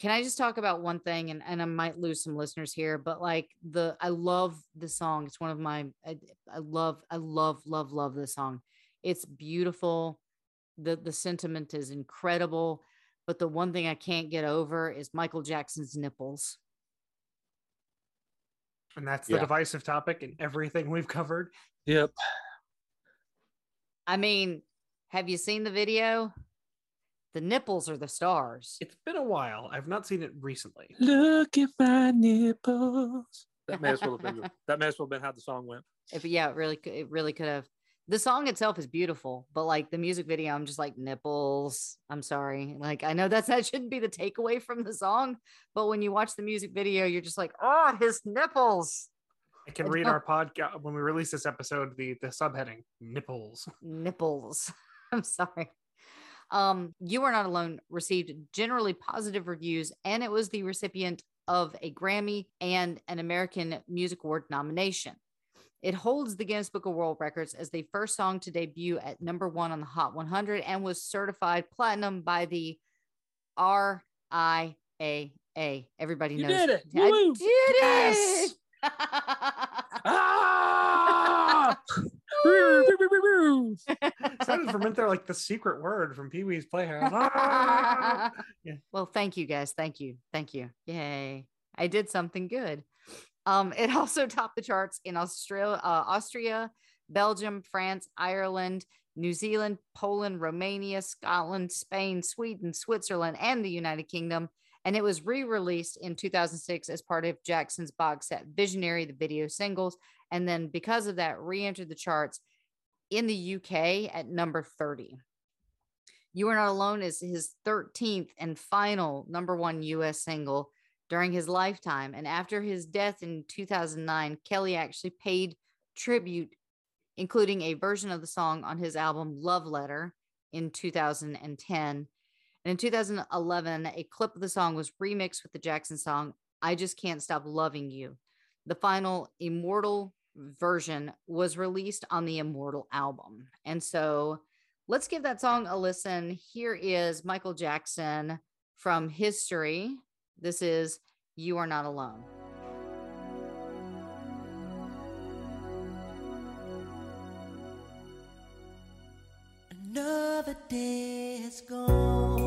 Can I just talk about one thing? And, and I might lose some listeners here, but like the, I love the song. It's one of my, I, I love, I love, love, love this song. It's beautiful. The, the sentiment is incredible But the one thing I can't get over is Michael Jackson's nipples. And that's the Yeah. divisive topic in everything we've covered. Yep. I mean, have you seen the video? The nipples are the stars. It's been a while. I've not seen it recently. Look at my nipples. That may as well have been *laughs* that may as well have been how the song went. If yeah, it really could it really could have. The song itself is beautiful, but like the music video, I'm just like nipples. I'm sorry. Like I know that's that shouldn't be the takeaway from the song, but when you watch the music video, you're just like, oh, his nipples. I can I read our podcast when we release this episode, the the subheading nipples. nipples. *laughs* I'm sorry. Um, You Are Not Alone received generally positive reviews, and it was the recipient of a Grammy and an American Music Award nomination. It holds the Guinness Book of World Records as the first song to debut at number one on the Hot 100 and was certified platinum by the RIAA. Everybody You knows. did it. I Woo. did it. Ah! *laughs* Sounded for a minute there like the secret word from Pee Wee's Playhouse. *laughs* Ah! Yeah. Well, thank you guys. Thank you. Thank you. Yay. I did something good. Um, it *laughs* also topped the charts in Australia, uh, Austria, Belgium, France, Ireland, New Zealand, Poland, Romania, Scotland, Spain, Sweden, Switzerland, and the United Kingdom. And it was re released in 2006 as part of Jackson's box set Visionary, the video singles. And then because of that, re entered the charts in the UK at number 30. You Are Not Alone is his 13th and final number one US single during his lifetime. And after his death in 2009, Kelly actually paid tribute, including a version of the song on his album Love Letter in 2010. And in 2011, a clip of the song was remixed with the Jackson song, I Just Can't Stop Loving You. The final immortal version was released on the Immortal album. And so let's give that song a listen. Here is Michael Jackson from History. This is You Are Not Alone. Another day has gone.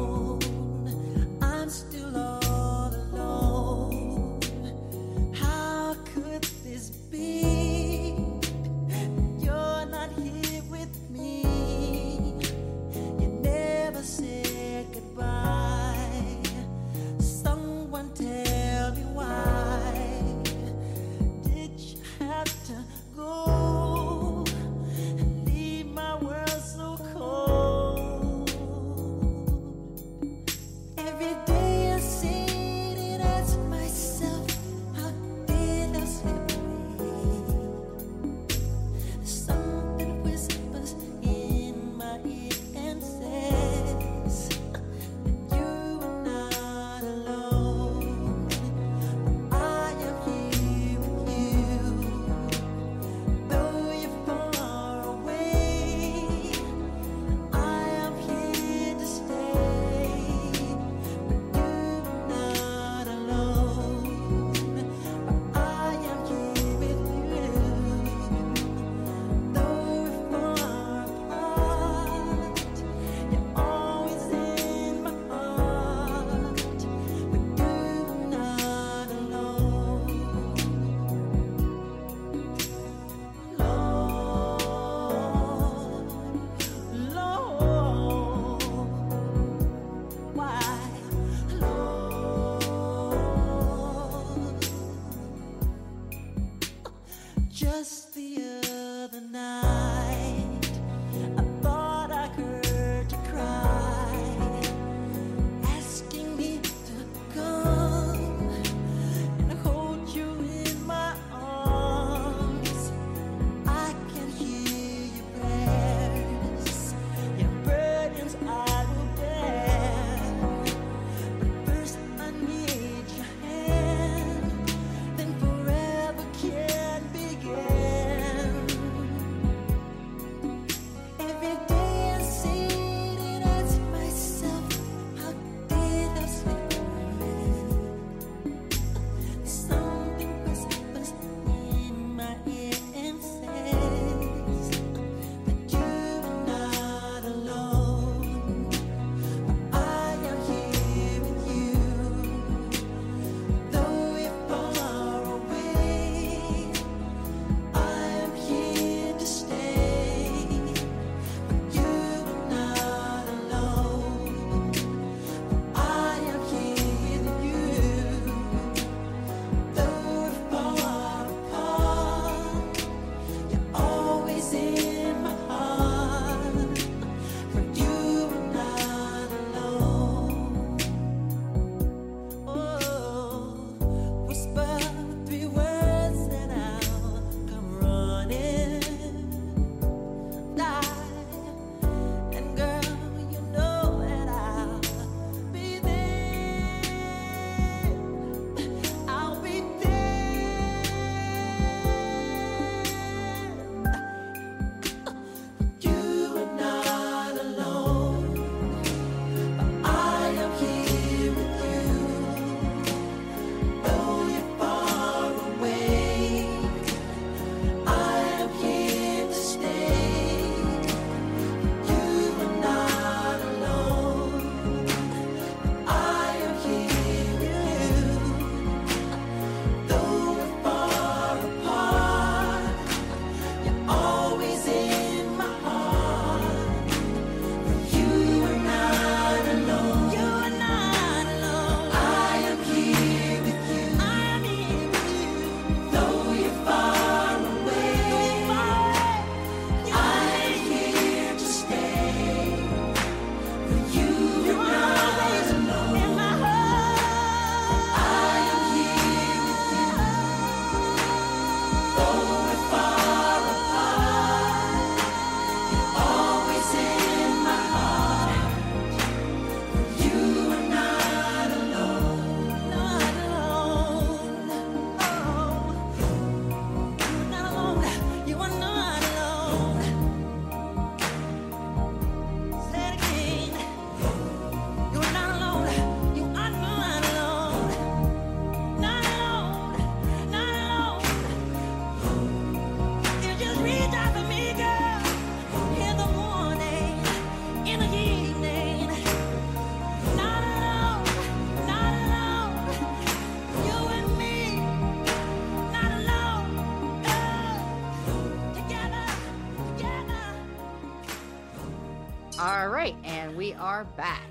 All right, and we are back.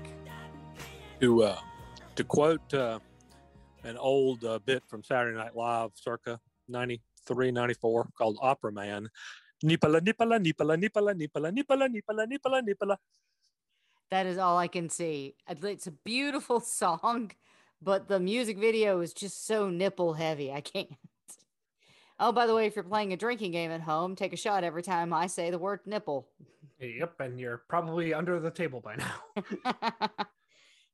To uh, to quote uh, an old uh, bit from Saturday Night Live, circa 93, 94, called Opera Man. Nipala, nipala, nipala, nipala, nipala, nipala, nipala, nipala, nipala. That is all I can see. It's a beautiful *laughs* song, but the music video is just so nipple heavy. I can't. Oh, by the way, if you're playing a drinking game at home, take a shot every time I say the word nipple. Yep, and you're probably under the table by now. *laughs*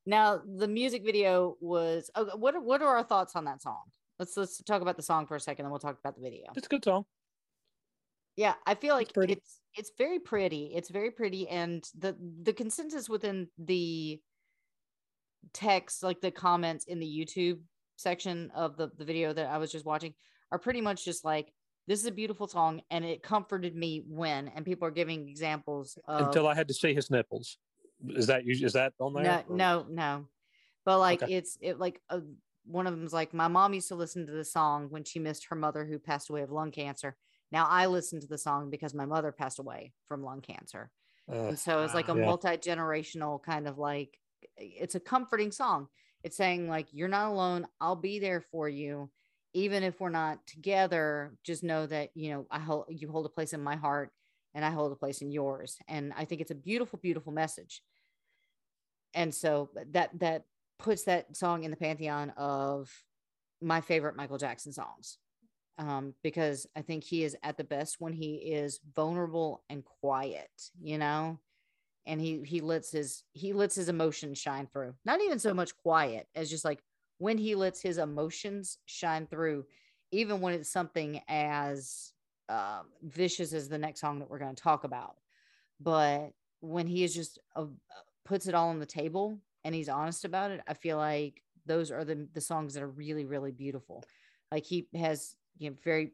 now, the music video was. Oh, what are, what are our thoughts on that song? Let's let's talk about the song for a second, then we'll talk about the video. It's a good song. Yeah, I feel like it's it's, it's very pretty. It's very pretty, and the the consensus within the text, like the comments in the YouTube section of the the video that I was just watching, are pretty much just like this is a beautiful song and it comforted me when and people are giving examples of, until I had to see his nipples. Is that is that on there? No, no, no. But like okay. it's it like a, one of them's like my mom used to listen to the song when she missed her mother who passed away of lung cancer. Now I listen to the song because my mother passed away from lung cancer. Uh, and so it's like a yeah. multi-generational kind of like it's a comforting song. It's saying like you're not alone. I'll be there for you even if we're not together, just know that, you know, I hold, you hold a place in my heart and I hold a place in yours. And I think it's a beautiful, beautiful message. And so that, that puts that song in the pantheon of my favorite Michael Jackson songs. Um, because I think he is at the best when he is vulnerable and quiet, you know, and he he lets his he lets his emotions shine through. Not even so much quiet as just like when he lets his emotions shine through, even when it's something as uh, vicious as the next song that we're going to talk about. But when he is just uh, puts it all on the table and he's honest about it, I feel like those are the the songs that are really really beautiful. Like he has you know very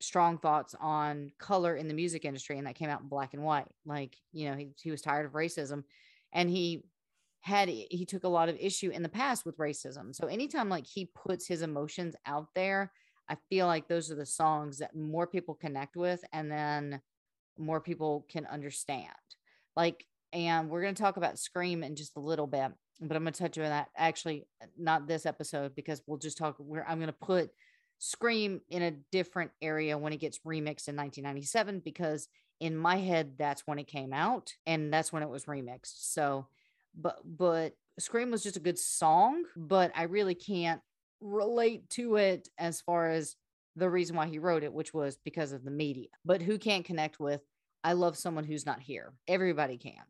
strong thoughts on color in the music industry and that came out in black and white. Like you know he he was tired of racism and he had he took a lot of issue in the past with racism. So anytime like he puts his emotions out there, I feel like those are the songs that more people connect with and then more people can understand. Like and we're going to talk about Scream in just a little bit, but I'm going to touch on that actually not this episode because we'll just talk where I'm going to put Scream in a different area when it gets remixed in 1997 because in my head that's when it came out and that's when it was remixed. So but but Scream was just a good song, but I really can't relate to it as far as the reason why he wrote it, which was because of the media. But who can't connect with I love someone who's not here? Everybody can.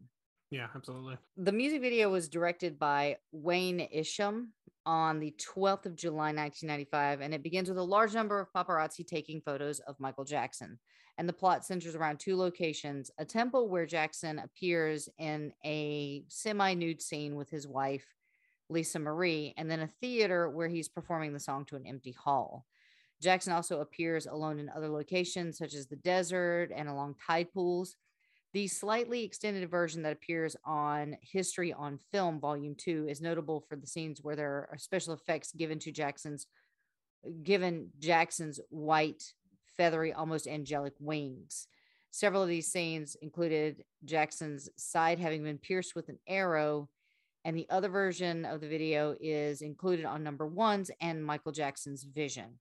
Yeah, absolutely. The music video was directed by Wayne Isham on the 12th of July, 1995, and it begins with a large number of paparazzi taking photos of Michael Jackson and the plot centers around two locations a temple where Jackson appears in a semi nude scene with his wife, Lisa Marie, and then a theater where he's performing the song to an empty hall. Jackson also appears alone in other locations, such as the desert and along tide pools. The slightly extended version that appears on History on Film, Volume 2, is notable for the scenes where there are special effects given to Jackson's given Jackson's white feathery, almost angelic wings. Several of these scenes included Jackson's side having been pierced with an arrow, and the other version of the video is included on number one's and Michael Jackson's vision.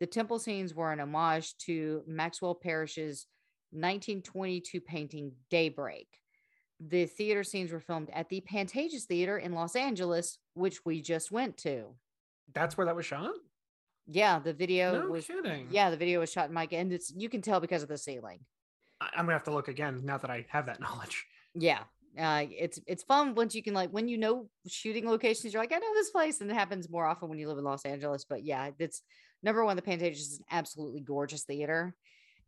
The temple scenes were an homage to Maxfield Parrish's 1922 painting Daybreak. The theater scenes were filmed at the Pantages Theater in Los Angeles, which we just went to. That's where that was shot? Yeah, the video no was kidding. Yeah, the video was shot in Mike, and it's you can tell because of the ceiling. I, am gonna have to look again now that I have that *laughs* knowledge. Yeah, uh, it's it's fun once you can like when you know shooting locations. You're like, I know this place, and it happens more often when you live in Los Angeles. But yeah, it's number one. The Pantages is an absolutely gorgeous theater,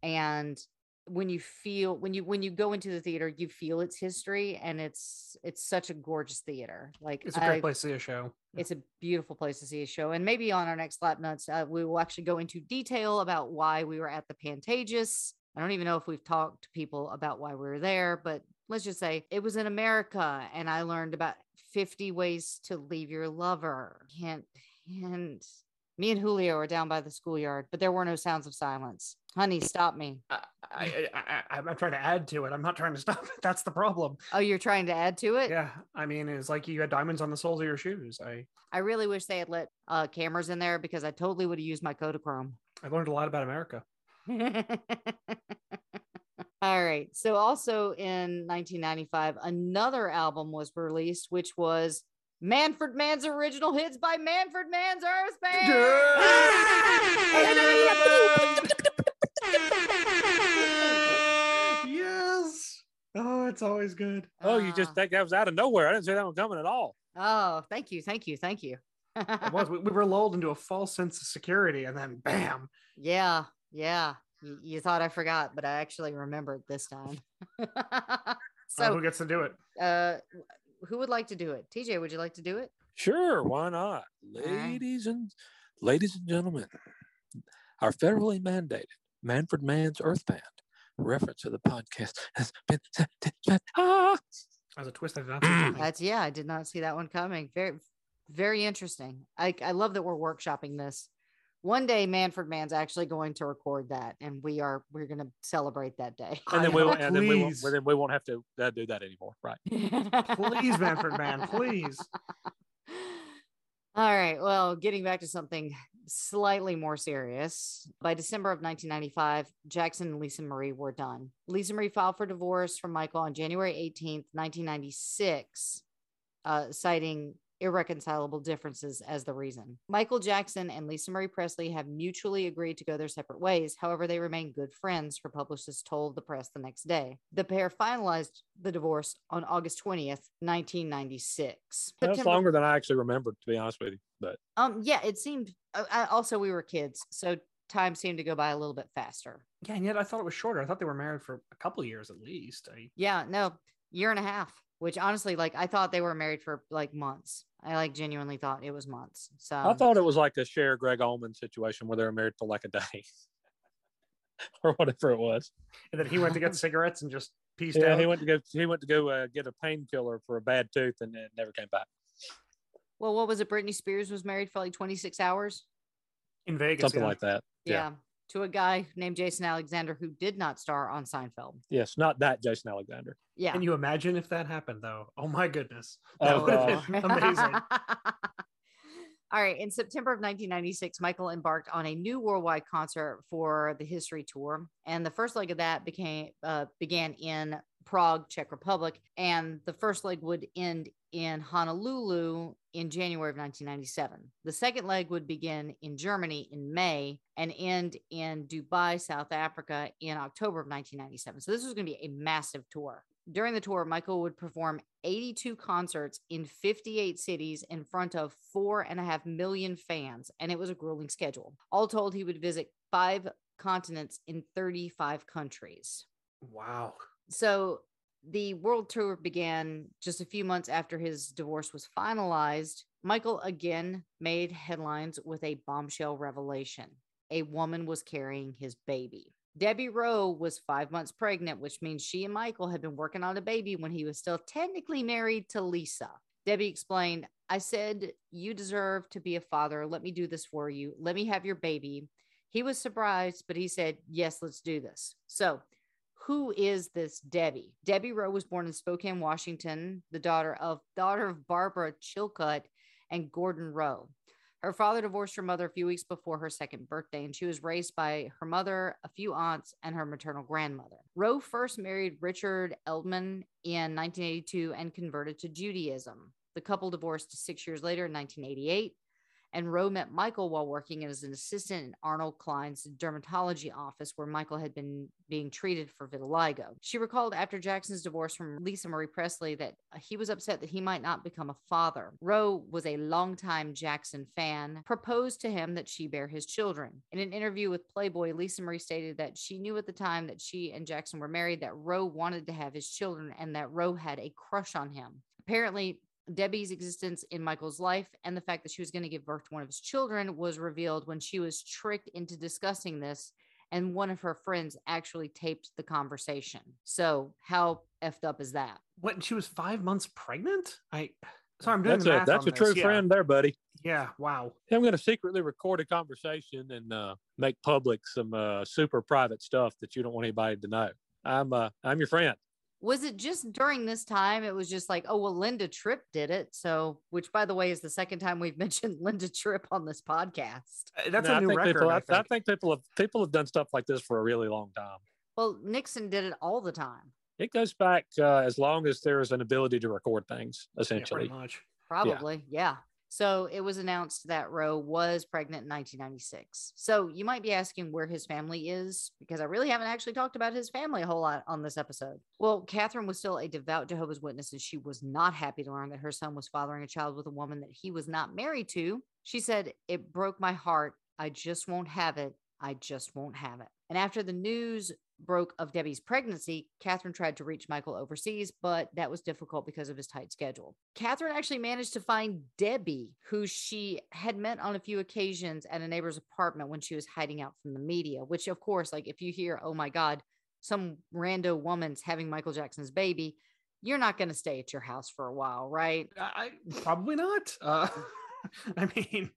and when you feel when you when you go into the theater you feel its history and it's it's such a gorgeous theater. Like it's a great I, place to see a show. it's a beautiful place to see a show and maybe on our next lap nuts uh, we will actually go into detail about why we were at the pantages. I don't even know if we've talked to people about why we were there but let's just say it was in america and i learned about 50 ways to leave your lover. Hint hint me and julio are down by the schoolyard but there were no sounds of silence Honey, stop me. I, I, I, I'm trying to add to it. I'm not trying to *laughs* stop it. That's the problem. Oh, you're trying to add to it? Yeah, I mean, it's like you had diamonds on the soles of your shoes. I I really wish they had let uh, cameras in there because I totally would have used my Kodachrome. I learned a lot about America. *laughs* All right. So also in 1995, another album was released, which was Manfred Mann's original hits by Manfred Mann's Earth yes. *laughs* Oh, it's always good. Oh, you just that that was out of nowhere. I didn't see that one coming at all. Oh, thank you, thank you, thank you. *laughs* It was. We, we were lulled into a false sense of security, and then bam. Yeah, yeah. You, you thought I forgot, but I actually remembered this time. *laughs* So so, who gets to do it? uh, who would like to do it? TJ, would you like to do it? Sure, why not, All right. ladies and ladies and gentlemen? Our federally mandated Manfred Mann's Earth Band reference to the podcast has been ah! As a twist, I did not see. That's yeah, I did not see that one coming. Very, very interesting. I I love that we're workshopping this. One day, Manfred Mann's actually going to record that, and we are we're going to celebrate that day. and then we won't, and then we won't, then we won't have to uh, do that anymore, right? *laughs* Please, Manfred Mann, please. *laughs* All right. Well, getting back to something slightly more serious. By December of 1995, Jackson and Lisa Marie were done. Lisa Marie filed for divorce from Michael on January 18th, 1996, uh, citing irreconcilable differences as the reason. Michael Jackson and Lisa Marie Presley have mutually agreed to go their separate ways. However, they remain good friends, her publicist told the press the next day. The pair finalized the divorce on August 20th, 1996. That's September- longer than I actually remembered, to be honest with you. But um, yeah, it seemed. Uh, I- also, we were kids, so time seemed to go by a little bit faster. Yeah, and yet I thought it was shorter. I thought they were married for a couple of years at least. I, Yeah, no, year and a half. Which honestly, like, I thought they were married for like months. I like genuinely thought it was months. So I thought it was like a Cher Gregg Allman situation where they were married for like a day *laughs* or whatever it was. and then he went to get cigarettes and just pieced Yeah, out. he went to go. He went to go uh, get a painkiller for a bad tooth and it never came back. well, what was it? Britney Spears was married for like 26 hours. in Vegas. Something yeah. like that. Yeah. Yeah. To a guy named Jason Alexander who did not star on Seinfeld. Yes, not that Jason Alexander. Yeah. Can you imagine if that happened though? Oh my goodness. Oh, That would God. have been amazing. *laughs* All right. In September of 1996, Michael embarked on a new worldwide concert for the History Tour, and the first leg of that became uh, began in Prague, Czech Republic, and the first leg would end in Honolulu in January of 1997. The second leg would begin in Germany in May and end in Durban, South Africa in October of 1997. So this was going to be a massive tour. During the tour, Michael would perform 82 concerts in 58 cities in front of four and a half million fans, and it was a grueling schedule. All told, he would visit five continents in 35 countries. Wow. So the world tour began just a few months after his divorce was finalized. Michael again made headlines with a bombshell revelation. A woman was carrying his baby. Debbie Rowe was five months pregnant, which means she and Michael had been working on a baby when he was still technically married to Lisa. Debbie explained, I said, You deserve to be a father. Let me do this for you. Let me have your baby. He was surprised, but he said, Yes, let's do this. So, who is this Debbie? Debbie Rowe was born in Spokane, Washington, the daughter of daughter of Barbara Chilcutt and Gordon Rowe. Her father divorced her mother a few weeks before her second birthday, and she was raised by her mother, a few aunts, and her maternal grandmother. Rowe first married Richard Edelman in 1982 and converted to Judaism. The couple divorced six years later in 1988 and Rowe met Michael while working as an assistant in Arnold Klein's dermatology office, where Michael had been being treated for vitiligo. She recalled after Jackson's divorce from Lisa Marie Presley that he was upset that he might not become a father. Rowe was a longtime Jackson fan, proposed to him that she bear his children. In an interview with Playboy, Lisa Marie stated that she knew at the time that she and Jackson were married that Rowe wanted to have his children and that Rowe had a crush on him. Apparently, Debbie's existence in Michael's life and the fact that she was going to give birth to one of his children was revealed when she was tricked into discussing this. And one of her friends actually taped the conversation. So, how effed up is that? What? She was five months pregnant. I. Sorry, I'm doing That's the a math that's on a this, true yeah. friend there, buddy. Yeah. Wow. I'm going to secretly record a conversation and uh, make public some uh, super private stuff that you don't want anybody to know. I'm uh, I'm your friend. Was it just during this time? It was just like, oh, well, Linda Tripp did it. So, which by the way is the second time we've *laughs* mentioned Linda Tripp on this podcast. Uh, That's No, a I new think record. People, I I, I think. think people have people have done stuff like this for a really long time. Well, Nixon did it all the time. It goes back uh, as long as there is an ability to record things. Yeah, Essentially, pretty much. Probably, yeah. So it was announced that Rowe was pregnant in 1996. So you might be asking where his family is because I really haven't actually talked about his family a whole lot on this episode. Well, Katherine was still a devout Jehovah's Witness and she was not happy to learn that her son was fathering a child with a woman that he was not married to. She said, It broke my heart. I just won't have it. I just won't have it. And after the news broke of Debbie's pregnancy, Katherine tried to reach Michael overseas, but that was difficult because of his tight schedule. Katherine actually managed to find Debbie, who she had met on a few occasions at a neighbor's apartment when she was hiding out from the media, which, of course, like if you hear, oh my God, some rando woman's having Michael Jackson's baby, you're not going to stay at your house for a while, right? I, probably not. Uh, *laughs* I mean,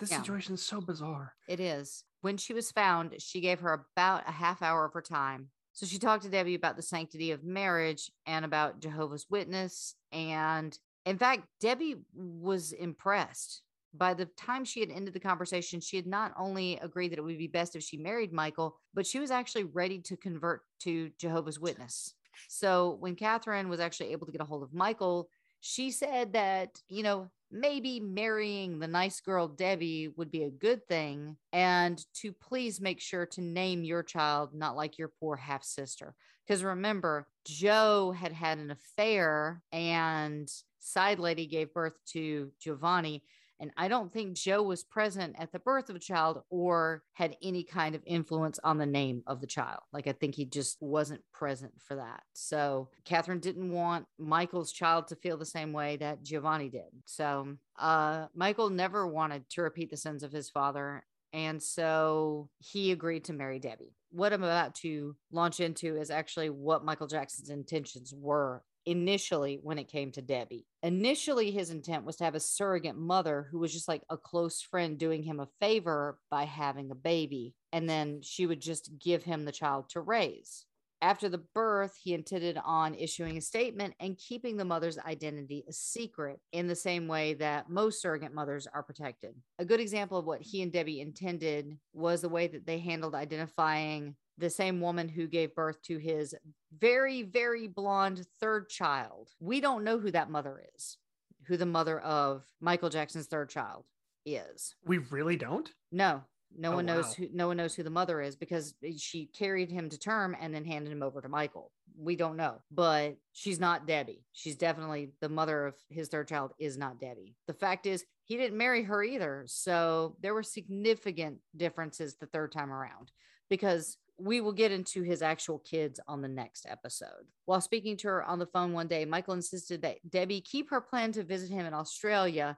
this Yeah. situation is so bizarre. It is. When she was found, she gave her about a half hour of her time. So she talked to Debbie about the sanctity of marriage and about Jehovah's Witness. And in fact, Debbie was impressed. By the time she had ended the conversation, she had not only agreed that it would be best if she married Michael, but she was actually ready to convert to Jehovah's Witness. So when Katherine was actually able to get a hold of Michael, she said that, you know, maybe marrying the nice girl Debbie would be a good thing and to please make sure to name your child not like your poor half sister. Because remember, Joe had had an affair and Side Lady gave birth to Joh'Vonnie. And I don't think Joe was present at the birth of a child or had any kind of influence on the name of the child. Like, I think he just wasn't present for that. So, Katherine didn't want Michael's child to feel the same way that Joh'Vonnie did. So, uh, Michael never wanted to repeat the sins of his father. And so he agreed to marry Debbie. What I'm about to launch into is actually what Michael Jackson's intentions were initially when it came to Debbie. Initially, his intent was to have a surrogate mother who was just like a close friend doing him a favor by having a baby. And then she would just give him the child to raise. After the birth, he intended on issuing a statement and keeping the mother's identity a secret in the same way that most surrogate mothers are protected. A good example of what he and Debbie intended was the way that they handled identifying the same woman who gave birth to his very, very blonde third child. We don't know who that mother is, who the mother of Michael Jackson's third child is. We really don't. No, no Oh, one knows wow. who no one knows who the mother is because she carried him to term and then handed him over to Michael. We don't know, but she's not Debbie. She's definitely the mother of his third child is not Debbie. The fact is he didn't marry her either. So there were significant differences the third time around because we will get into his actual kids on the next episode. While speaking to her on the phone one day, Michael insisted that Debbie keep her plan to visit him in Australia.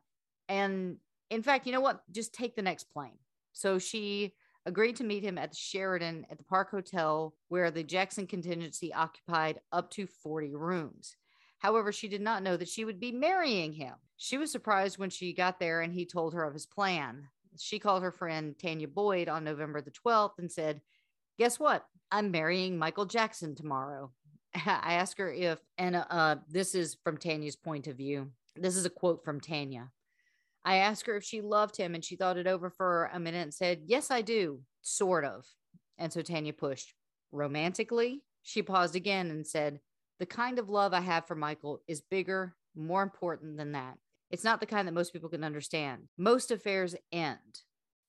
And in fact, you know what? Just take the next plane. So she agreed to meet him at the Sheraton at the Park Hotel, where the Jackson contingency occupied up to 40 rooms. However, she did not know that she would be marrying him. She was surprised when she got there and he told her of his plan. She called her friend Tanya Boyd on November the 12th and said, Guess what? I'm marrying Michael Jackson tomorrow. *laughs* I asked her if, and uh, this is from Tanya's point of view. This is a quote from Tanya. I asked her if she loved him and she thought it over for a minute and said, Yes, I do, sort of. And so Tanya pushed. Romantically, she paused again and said, The kind of love I have for Michael is bigger, more important than that. It's not the kind that most people can understand. Most affairs end.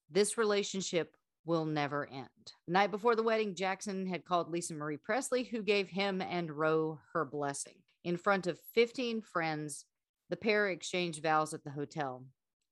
This relationship will never end. Night before the wedding, Jackson had called Lisa Marie Presley, who gave him and Rowe her blessing. In front of 15 friends, the pair exchanged vows at the hotel.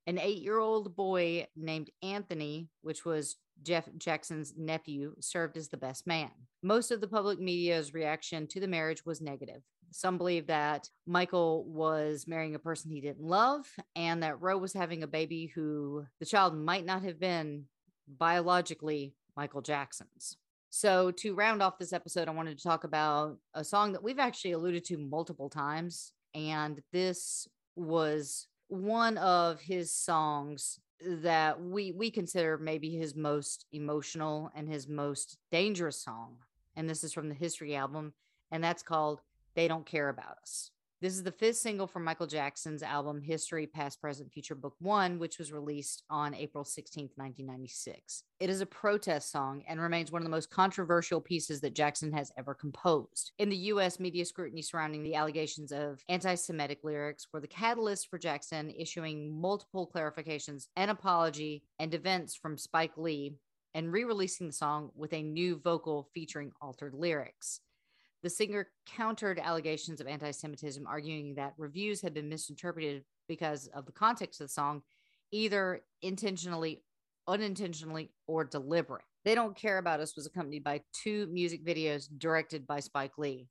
An eight year old boy named Anthony, which was Jeff Jackson's nephew, served as the best man. Most of the public media's reaction to the marriage was negative. Some believe that Michael was marrying a person he didn't love and that Rowe was having a baby who the child might not have been biologically Michael Jackson's. So, to round off this episode, I wanted to talk about a song that we've actually alluded to multiple times. And this was one of his songs that we we consider maybe his most emotional and his most dangerous song and this is from the history album and that's called they don't care about us this is the fifth single from Michael Jackson's album History Past, Present, Future Book One, which was released on April 16, 1996. It is a protest song and remains one of the most controversial pieces that Jackson has ever composed. In the US, media scrutiny surrounding the allegations of anti Semitic lyrics were the catalyst for Jackson issuing multiple clarifications and apology and events from Spike Lee and re releasing the song with a new vocal featuring altered lyrics. The singer countered allegations of anti Semitism, arguing that reviews had been misinterpreted because of the context of the song, either intentionally, unintentionally, or deliberate. They Don't Care About Us was accompanied by two music videos directed by Spike Lee.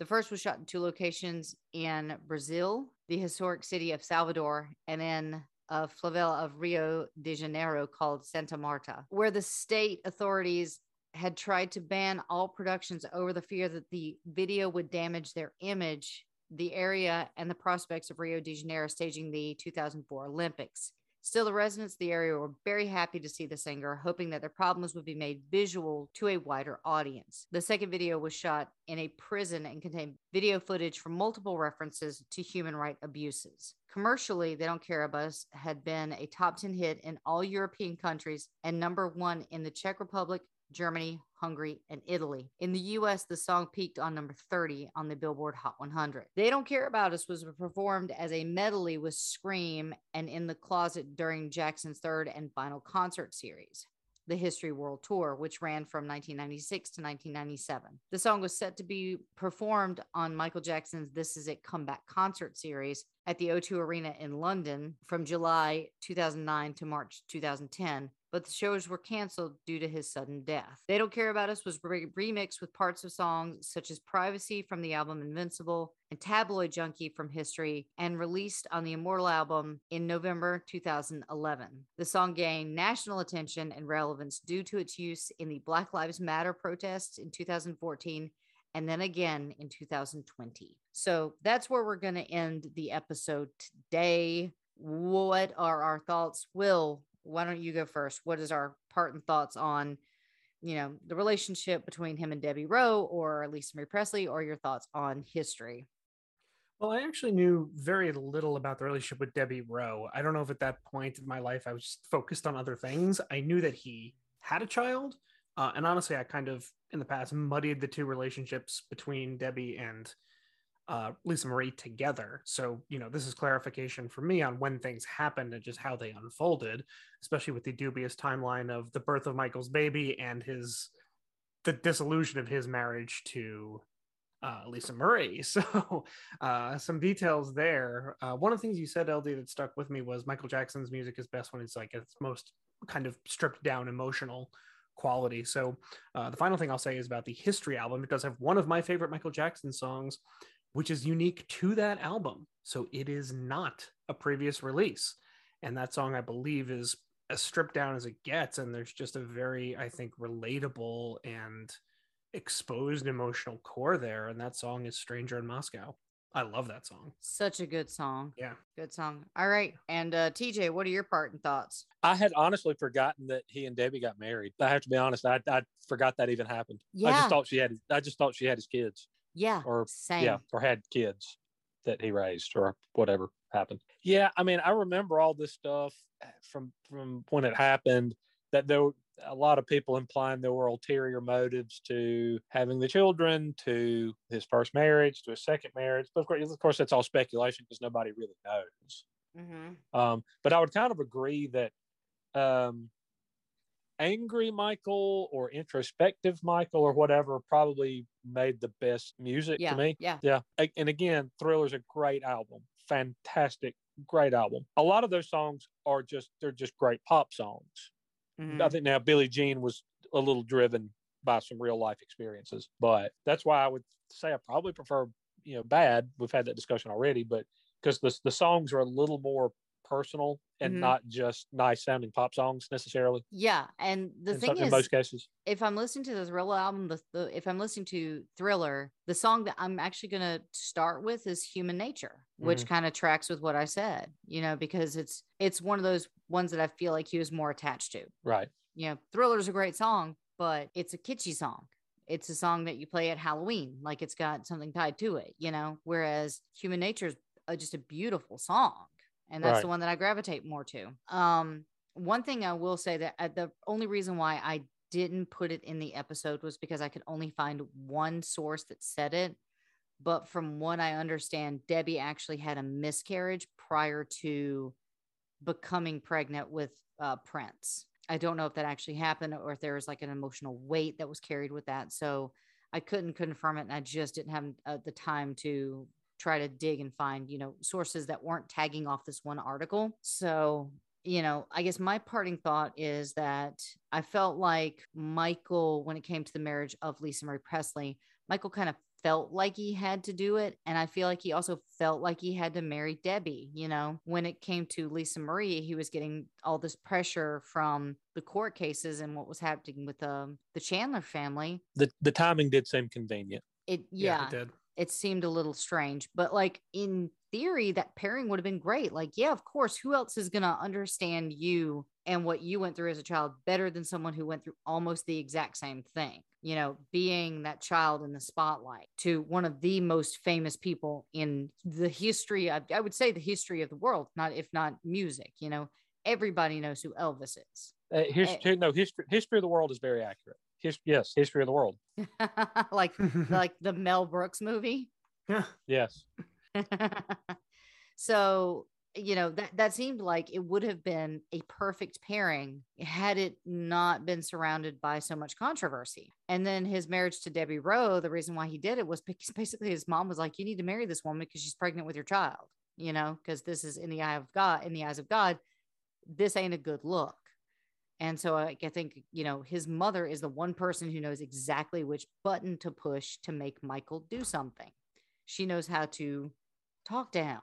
The first was shot in two locations in Brazil, the historic city of Salvador, and in a favela of Rio de Janeiro called Santa Marta, where the state authorities had tried to ban all productions over the fear that the video would damage their image, the area, and the prospects of Rio de Janeiro staging the 2004 Olympics. Still, the residents of the area were very happy to see the singer, hoping that their problems would be made visual to a wider audience. The second video was shot in a prison and contained video footage from multiple references to human rights abuses. Commercially, They Don't Care About Us had been a top 10 hit in all European countries and number one in the Czech Republic, Germany, Hungary, and Italy. In the US, the song peaked on number 30 on the Billboard Hot 100. They Don't Care About Us was performed as a medley with Scream and In the Closet during Jackson's third and final concert series the History World Tour, which ran from 1996 to 1997. The song was set to be performed on Michael Jackson's This Is It Comeback concert series at the O2 Arena in London from July 2009 to March 2010, but the shows were canceled due to his sudden death. They Don't Care About Us was re- remixed with parts of songs such as Privacy from the album Invincible and Tabloid Junkie from History and released on the Immortal album in November 2011. The song gained national attention and relevance due to its use in the Black Lives Matter protests in 2014 and then again in 2020. So that's where we're going to end the episode today. What are our thoughts? Will, why don't you go first? What is our part and thoughts on, you know, the relationship between him and Debbie Rowe or Lisa Marie Presley, or your thoughts on history? Well, I actually knew very little about the relationship with Debbie Rowe. I don't know if at that point in my life I was focused on other things. I knew that he had a child. Uh, and honestly, I kind of in the past muddied the two relationships between Debbie and uh, Lisa Marie together. So, you know, this is clarification for me on when things happened and just how they unfolded, especially with the dubious timeline of the birth of Michael's baby and his the dissolution of his marriage to uh, Lisa Marie. *laughs* So, uh, some details there. Uh, one of the things you said, LD, that stuck with me was Michael Jackson's music is best when it's like its most kind of stripped down emotional quality. So, uh, the final thing I'll say is about the History album. It does have one of my favorite Michael Jackson songs, which is unique to that album. So it is not a previous release. And that song, I believe, is as stripped down as it gets. And there's just a very, I think, relatable and exposed emotional core there. And that song is Stranger in Moscow. I love that song. Such a good song. Yeah. Good song. All right. And uh, TJ, what are your part and thoughts? I had honestly forgotten that he and Debbie got married. I have to be honest. I, I forgot that even happened. Yeah. I just thought she had. I just thought she had his kids. Yeah. Or same. yeah, or had kids that he raised or whatever happened. Yeah, I mean, I remember all this stuff from from when it happened. That there were a lot of people implying there were ulterior motives to having the children, to his first marriage, to his second marriage. But of course, of course that's all speculation because nobody really knows. Mm-hmm. Um, but I would kind of agree that um, angry Michael or introspective Michael or whatever probably made the best music Yeah, to me. yeah. Yeah. And again, Thriller's a great album. Fantastic, great album. A lot of those songs are just they're just great pop songs. Mhm. I think now Billie Jean was a little driven by some real life experiences, but that's why I would say I probably prefer, you know, bad. We've had that discussion already, but because the the songs are a little more personal and Mhm. not just nice sounding pop songs necessarily. Yeah, and the in, thing some- in is, most cases, if I'm listening to the Thriller album, the, the if I'm listening to Thriller, the song that I'm actually gonna start with is Human Nature, which Mhm. kind of tracks with what I said, you know, because it's it's one of those ones that I feel like he was more attached to. right? You know, Thriller's a great song, but it's a kitschy song. It's a song that you play at Halloween, like it's got something tied to it, you know. Whereas Human Nature's uh, just a beautiful song, and that's the one that I gravitate more to. Um, one thing I will say that uh, the only reason why I didn't put it in the episode was because I could only find one source that said it. But from what I understand, Debbie actually had a miscarriage prior to becoming pregnant with uh, Prince. I don't know if that actually happened or if there was like an emotional weight that was carried with that. So I couldn't confirm it, and I just didn't have uh, the time to try to dig and find you know sources that weren't tagging off this one article. So you know, I guess my parting thought is that I felt like Michael, when it came to the marriage of Lisa Marie Presley, Michael kind of felt like he had to do it. And I feel like he also felt like he had to marry Debbie. You know, when it came to Lisa Marie, he was getting all this pressure from the court cases and what was happening with um, the Chandler family. The the timing did seem convenient. It, yeah, it did. It seemed a little strange, but like in theory, that pairing would have been great. Like, yeah, of course, who else is going to understand you and what you went through as a child better than someone who went through almost the exact same thing? You know, being that child in the spotlight to one of the most famous people in the history, I, I would say the history of the world, not if not music, you know, everybody knows who Elvis is. Uh, history, no history. History of the world is very accurate. His, yes, history of the world. *laughs* like, like the Mel Brooks movie. Yeah. *laughs* Yes. *laughs* so you know that that seemed like it would have been a perfect pairing had it not been surrounded by so much controversy and then his marriage to debbie rowe the reason why he did it was because basically his mom was like you need to marry this woman because she's pregnant with your child you know because this is in the eye of god in the eyes of god this ain't a good look and so I, I think you know his mother is the one person who knows exactly which button to push to make michael do something she knows how to talk to him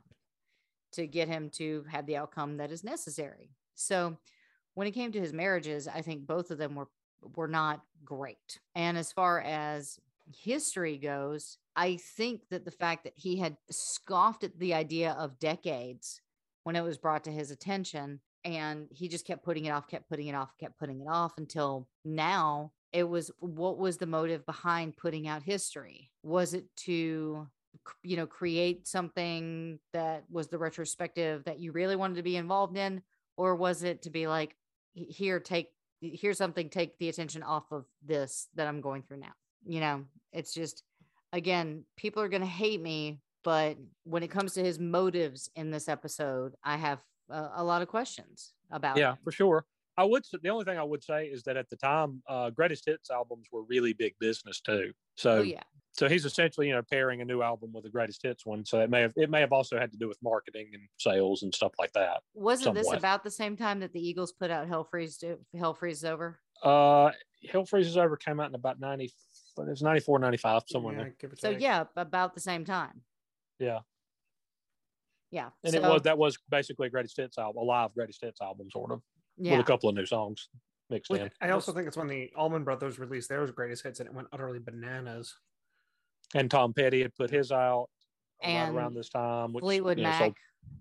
to get him to have the outcome that is necessary. So when it came to his marriages, I think both of them were were not great. And as far as history goes, I think that the fact that he had scoffed at the idea of decades when it was brought to his attention and he just kept putting it off, kept putting it off, kept putting it off until now it was what was the motive behind putting out history? Was it to you know create something that was the retrospective that you really wanted to be involved in or was it to be like here take here's something take the attention off of this that i'm going through now you know it's just again people are going to hate me but when it comes to his motives in this episode i have uh, a lot of questions about Yeah, him. for sure. I would. s- The only thing I would say is that at the time, uh, greatest hits albums were really big business too. So oh yeah so he's essentially you know pairing a new album with a greatest hits one. So it may have it may have also had to do with marketing and sales and stuff like that. wasn't this somewhat. about the same time that the eagles put out hell freeze hell freeze over Uh, Hell Freezes Over came out in about ninety. It was 94, 95, somewhere Yeah, give or so take. yeah about the same time Yeah, yeah and so, it was that was basically a greatest hits album, a live greatest hits album, sort of, yeah with a couple of new songs mixed Which in. I also think it's when the Allman Brothers released theirs greatest hits and it went utterly bananas. And Tom Petty had put his out right around this time, which Fleetwood you know, Mac. sold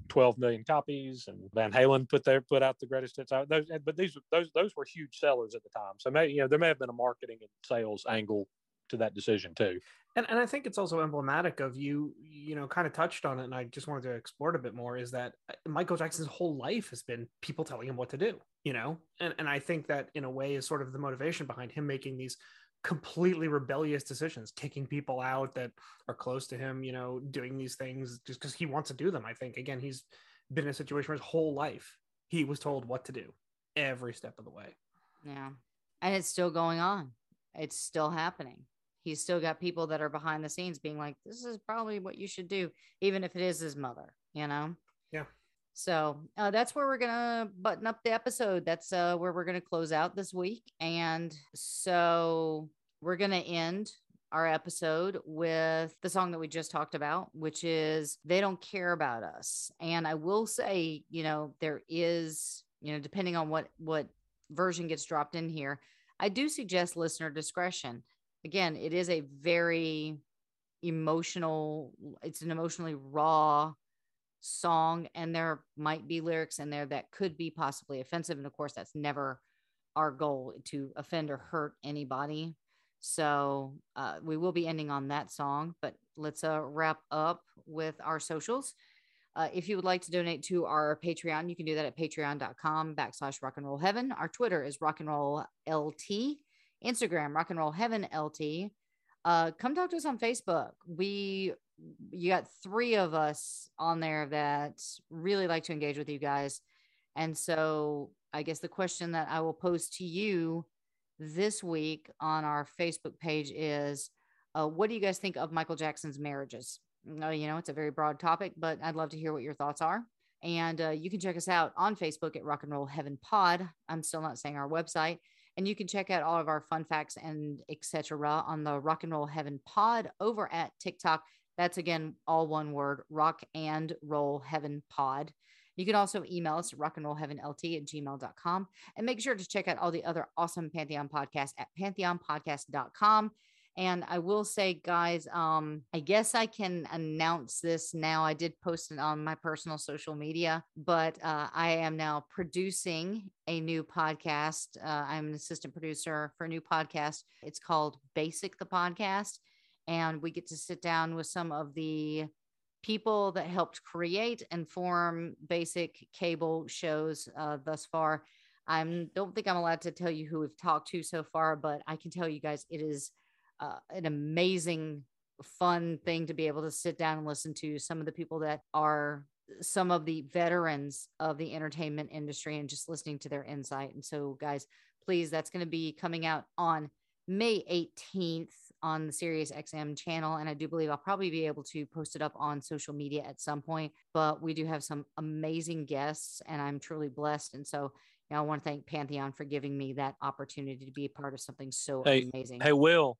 12 million copies and Van Halen put their put out the greatest hits out those but these those those were huge sellers at the time so may, you know there may have been a marketing and sales angle to that decision too And, and I think it's also emblematic of you, you know, kind of touched on it. And I just wanted to explore it a bit more is that uh, Michael Jackson's whole life has been people telling him what to do, you know? And, and I think that in a way is sort of the motivation behind him making these completely rebellious decisions, kicking people out that are close to him, you know, doing these things just because he wants to do them. I think, again, he's been in a situation where his whole life he was told what to do every step of the way. Yeah. And it's still going on. It's still happening. He's still got people that are behind the scenes being like, this is probably what you should do, even if it is his mother, you know? Yeah. So uh, that's where we're going to button up the episode. That's uh, where we're going to close out this week. And so we're going to end our episode with the song that we just talked about, which is They Don't Care About Us. And I will say, you know, there is, you know, depending on what what version gets dropped in here, I do suggest listener discretion. Again, it is a very emotional, it's an emotionally raw song and there might be lyrics in there that could be possibly offensive and of course that's never our goal to offend or hurt anybody. So uh, we will be ending on that song but let's uh, wrap up with our socials. Uh, if you would like to donate to our patreon you can do that at patreon.com backslash rock and roll heaven. Our twitter is rock and roll lt instagram rock and roll heaven lt uh, come talk to us on facebook we you got three of us on there that really like to engage with you guys. And so I guess the question that I will pose to you this week on our Facebook page is uh, what do you guys think of Michael Jackson's marriages? Uh, you know, it's a very broad topic, but I'd love to hear what your thoughts are. And uh, you can check us out on Facebook at Rock and Roll Heaven Pod. I'm still not saying our website. And you can check out all of our fun facts and etc. on the Rock and Roll Heaven Pod over at TikTok that's again all one word, rock and roll heaven pod. You can also email us rock and roll heaven lt at gmail.com and make sure to check out all the other awesome Pantheon podcasts at pantheonpodcast.com. And I will say, guys, um, I guess I can announce this now. I did post it on my personal social media, but uh, I am now producing a new podcast. Uh, I'm an assistant producer for a new podcast. It's called Basic the Podcast and we get to sit down with some of the people that helped create and form basic cable shows uh, thus far. I don't think I'm allowed to tell you who we've talked to so far, but I can tell you guys it is uh, an amazing, fun thing to be able to sit down and listen to some of the people that are some of the veterans of the entertainment industry and just listening to their insight. And so, guys, please, that's going to be coming out on May 18th on the Sirius XM channel. And I do believe I'll probably be able to post it up on social media at some point. But we do have some amazing guests, and I'm truly blessed. And so you know, I want to thank Pantheon for giving me that opportunity to be a part of something so hey, amazing. Hey, Will.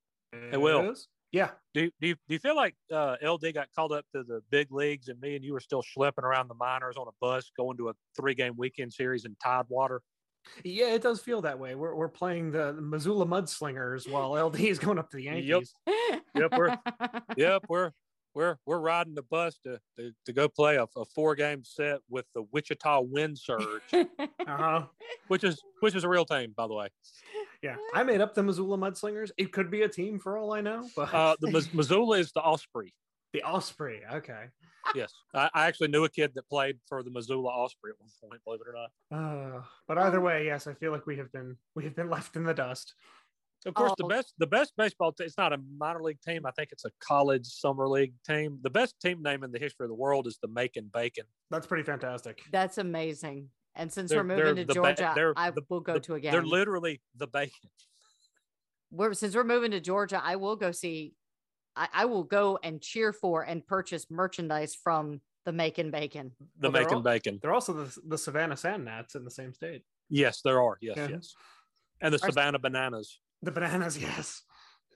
Hey, Will. Yeah. Do, do, you, do you feel like uh, LD got called up to the big leagues and me and you were still schlepping around the minors on a bus going to a three game weekend series in Tidewater? Yeah, it does feel that way. We're, we're playing the Missoula Mudslingers while LD is going up to the Yankees. Yep, yep we're *laughs* yep we're we're we're riding the bus to to, to go play a, a four game set with the Wichita Wind Surge, *laughs* uh-huh. which is which is a real team, by the way. Yeah, I made up the Missoula Mudslingers. It could be a team for all I know. But uh, the Missoula is the Osprey. The Osprey. Okay yes, I, I, actually knew a kid that played for the Missoula Osprey at one point. Believe it or not. Uh, but either way, yes, I feel like we have been we have been *laughs* left in the dust. Of course, oh. the best the best baseball team. It's not a minor league team. I think it's a college summer league team. The best team name in the history of the world is the Macon Bacon. That's pretty fantastic. That's amazing. And since they're, we're moving to Georgia, ba- I the, will go the, to again. They're literally the bacon. We're since we're moving to Georgia, I will go see. I, I will go and cheer for and purchase merchandise from the Macon Bacon. The well, Macon Bacon. They're also the, the Savannah Sand Gnats in the same state. Yes, there are. Yes, yeah. yes. And the Our, Savannah Bananas. The bananas, *laughs* yes.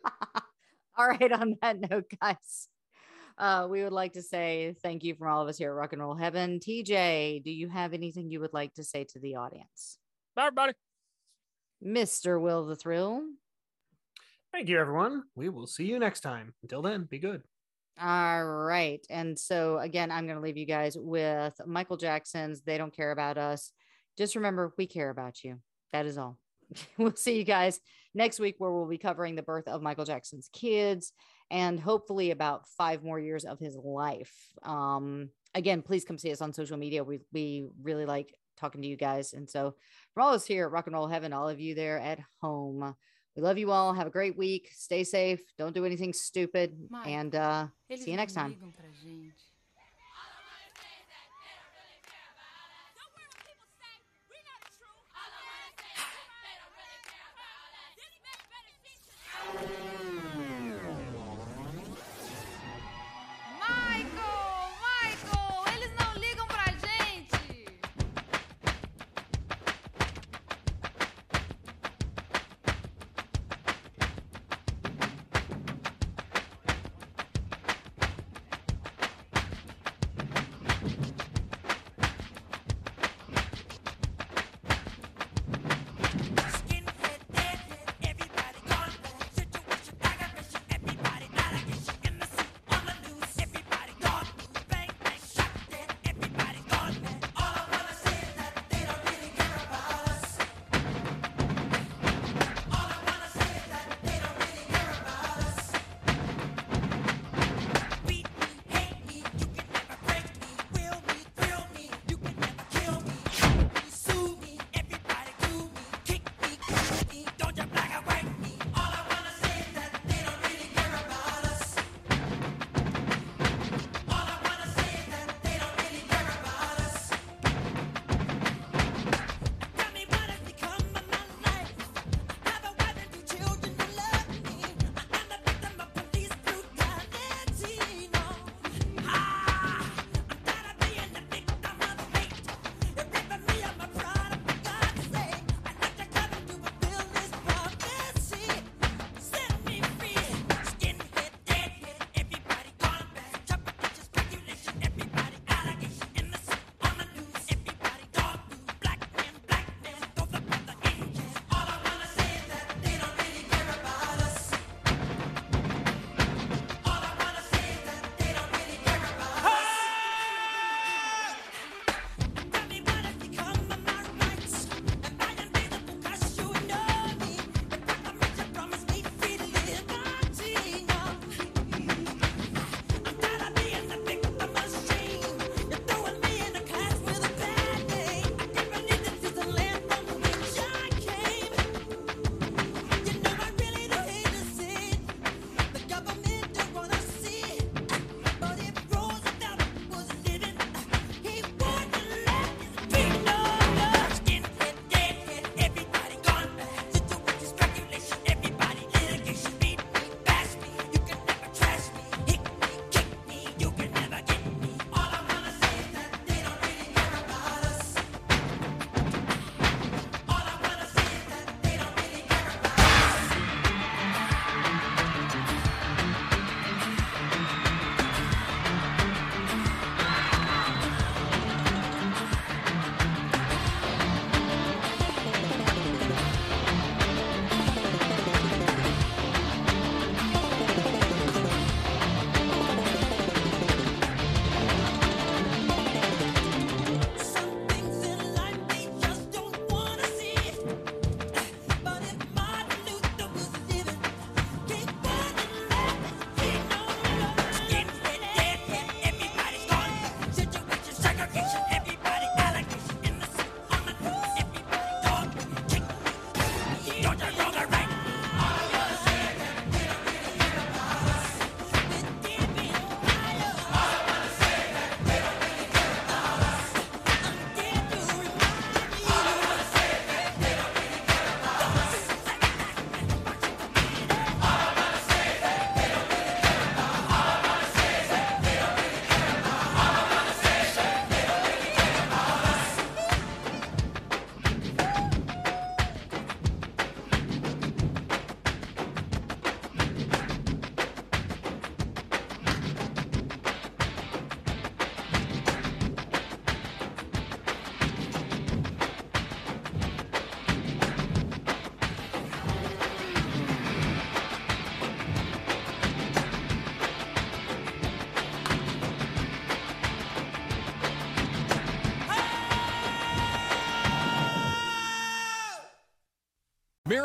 *laughs* all right. On that note, guys, uh, we would like to say thank you from all of us here at Rock and Roll Heaven. TJ, do you have anything you would like to say to the audience? Bye, everybody. Mr. Will the Thrill. Thank you, everyone. We will see you next time. Until then, be good. All right. And so, again, I'm going to leave you guys with Michael Jackson's They Don't Care About Us. Just remember, we care about you. That is all. *laughs* we'll see you guys next week, where we'll be covering the birth of Michael Jackson's kids and hopefully about five more years of his life. Um, again, please come see us on social media. We, we really like talking to you guys. And so, from all of us here at Rock and Roll Heaven, all of you there at home, we love you all. Have a great week. Stay safe. Don't do anything stupid. And uh, see you next time.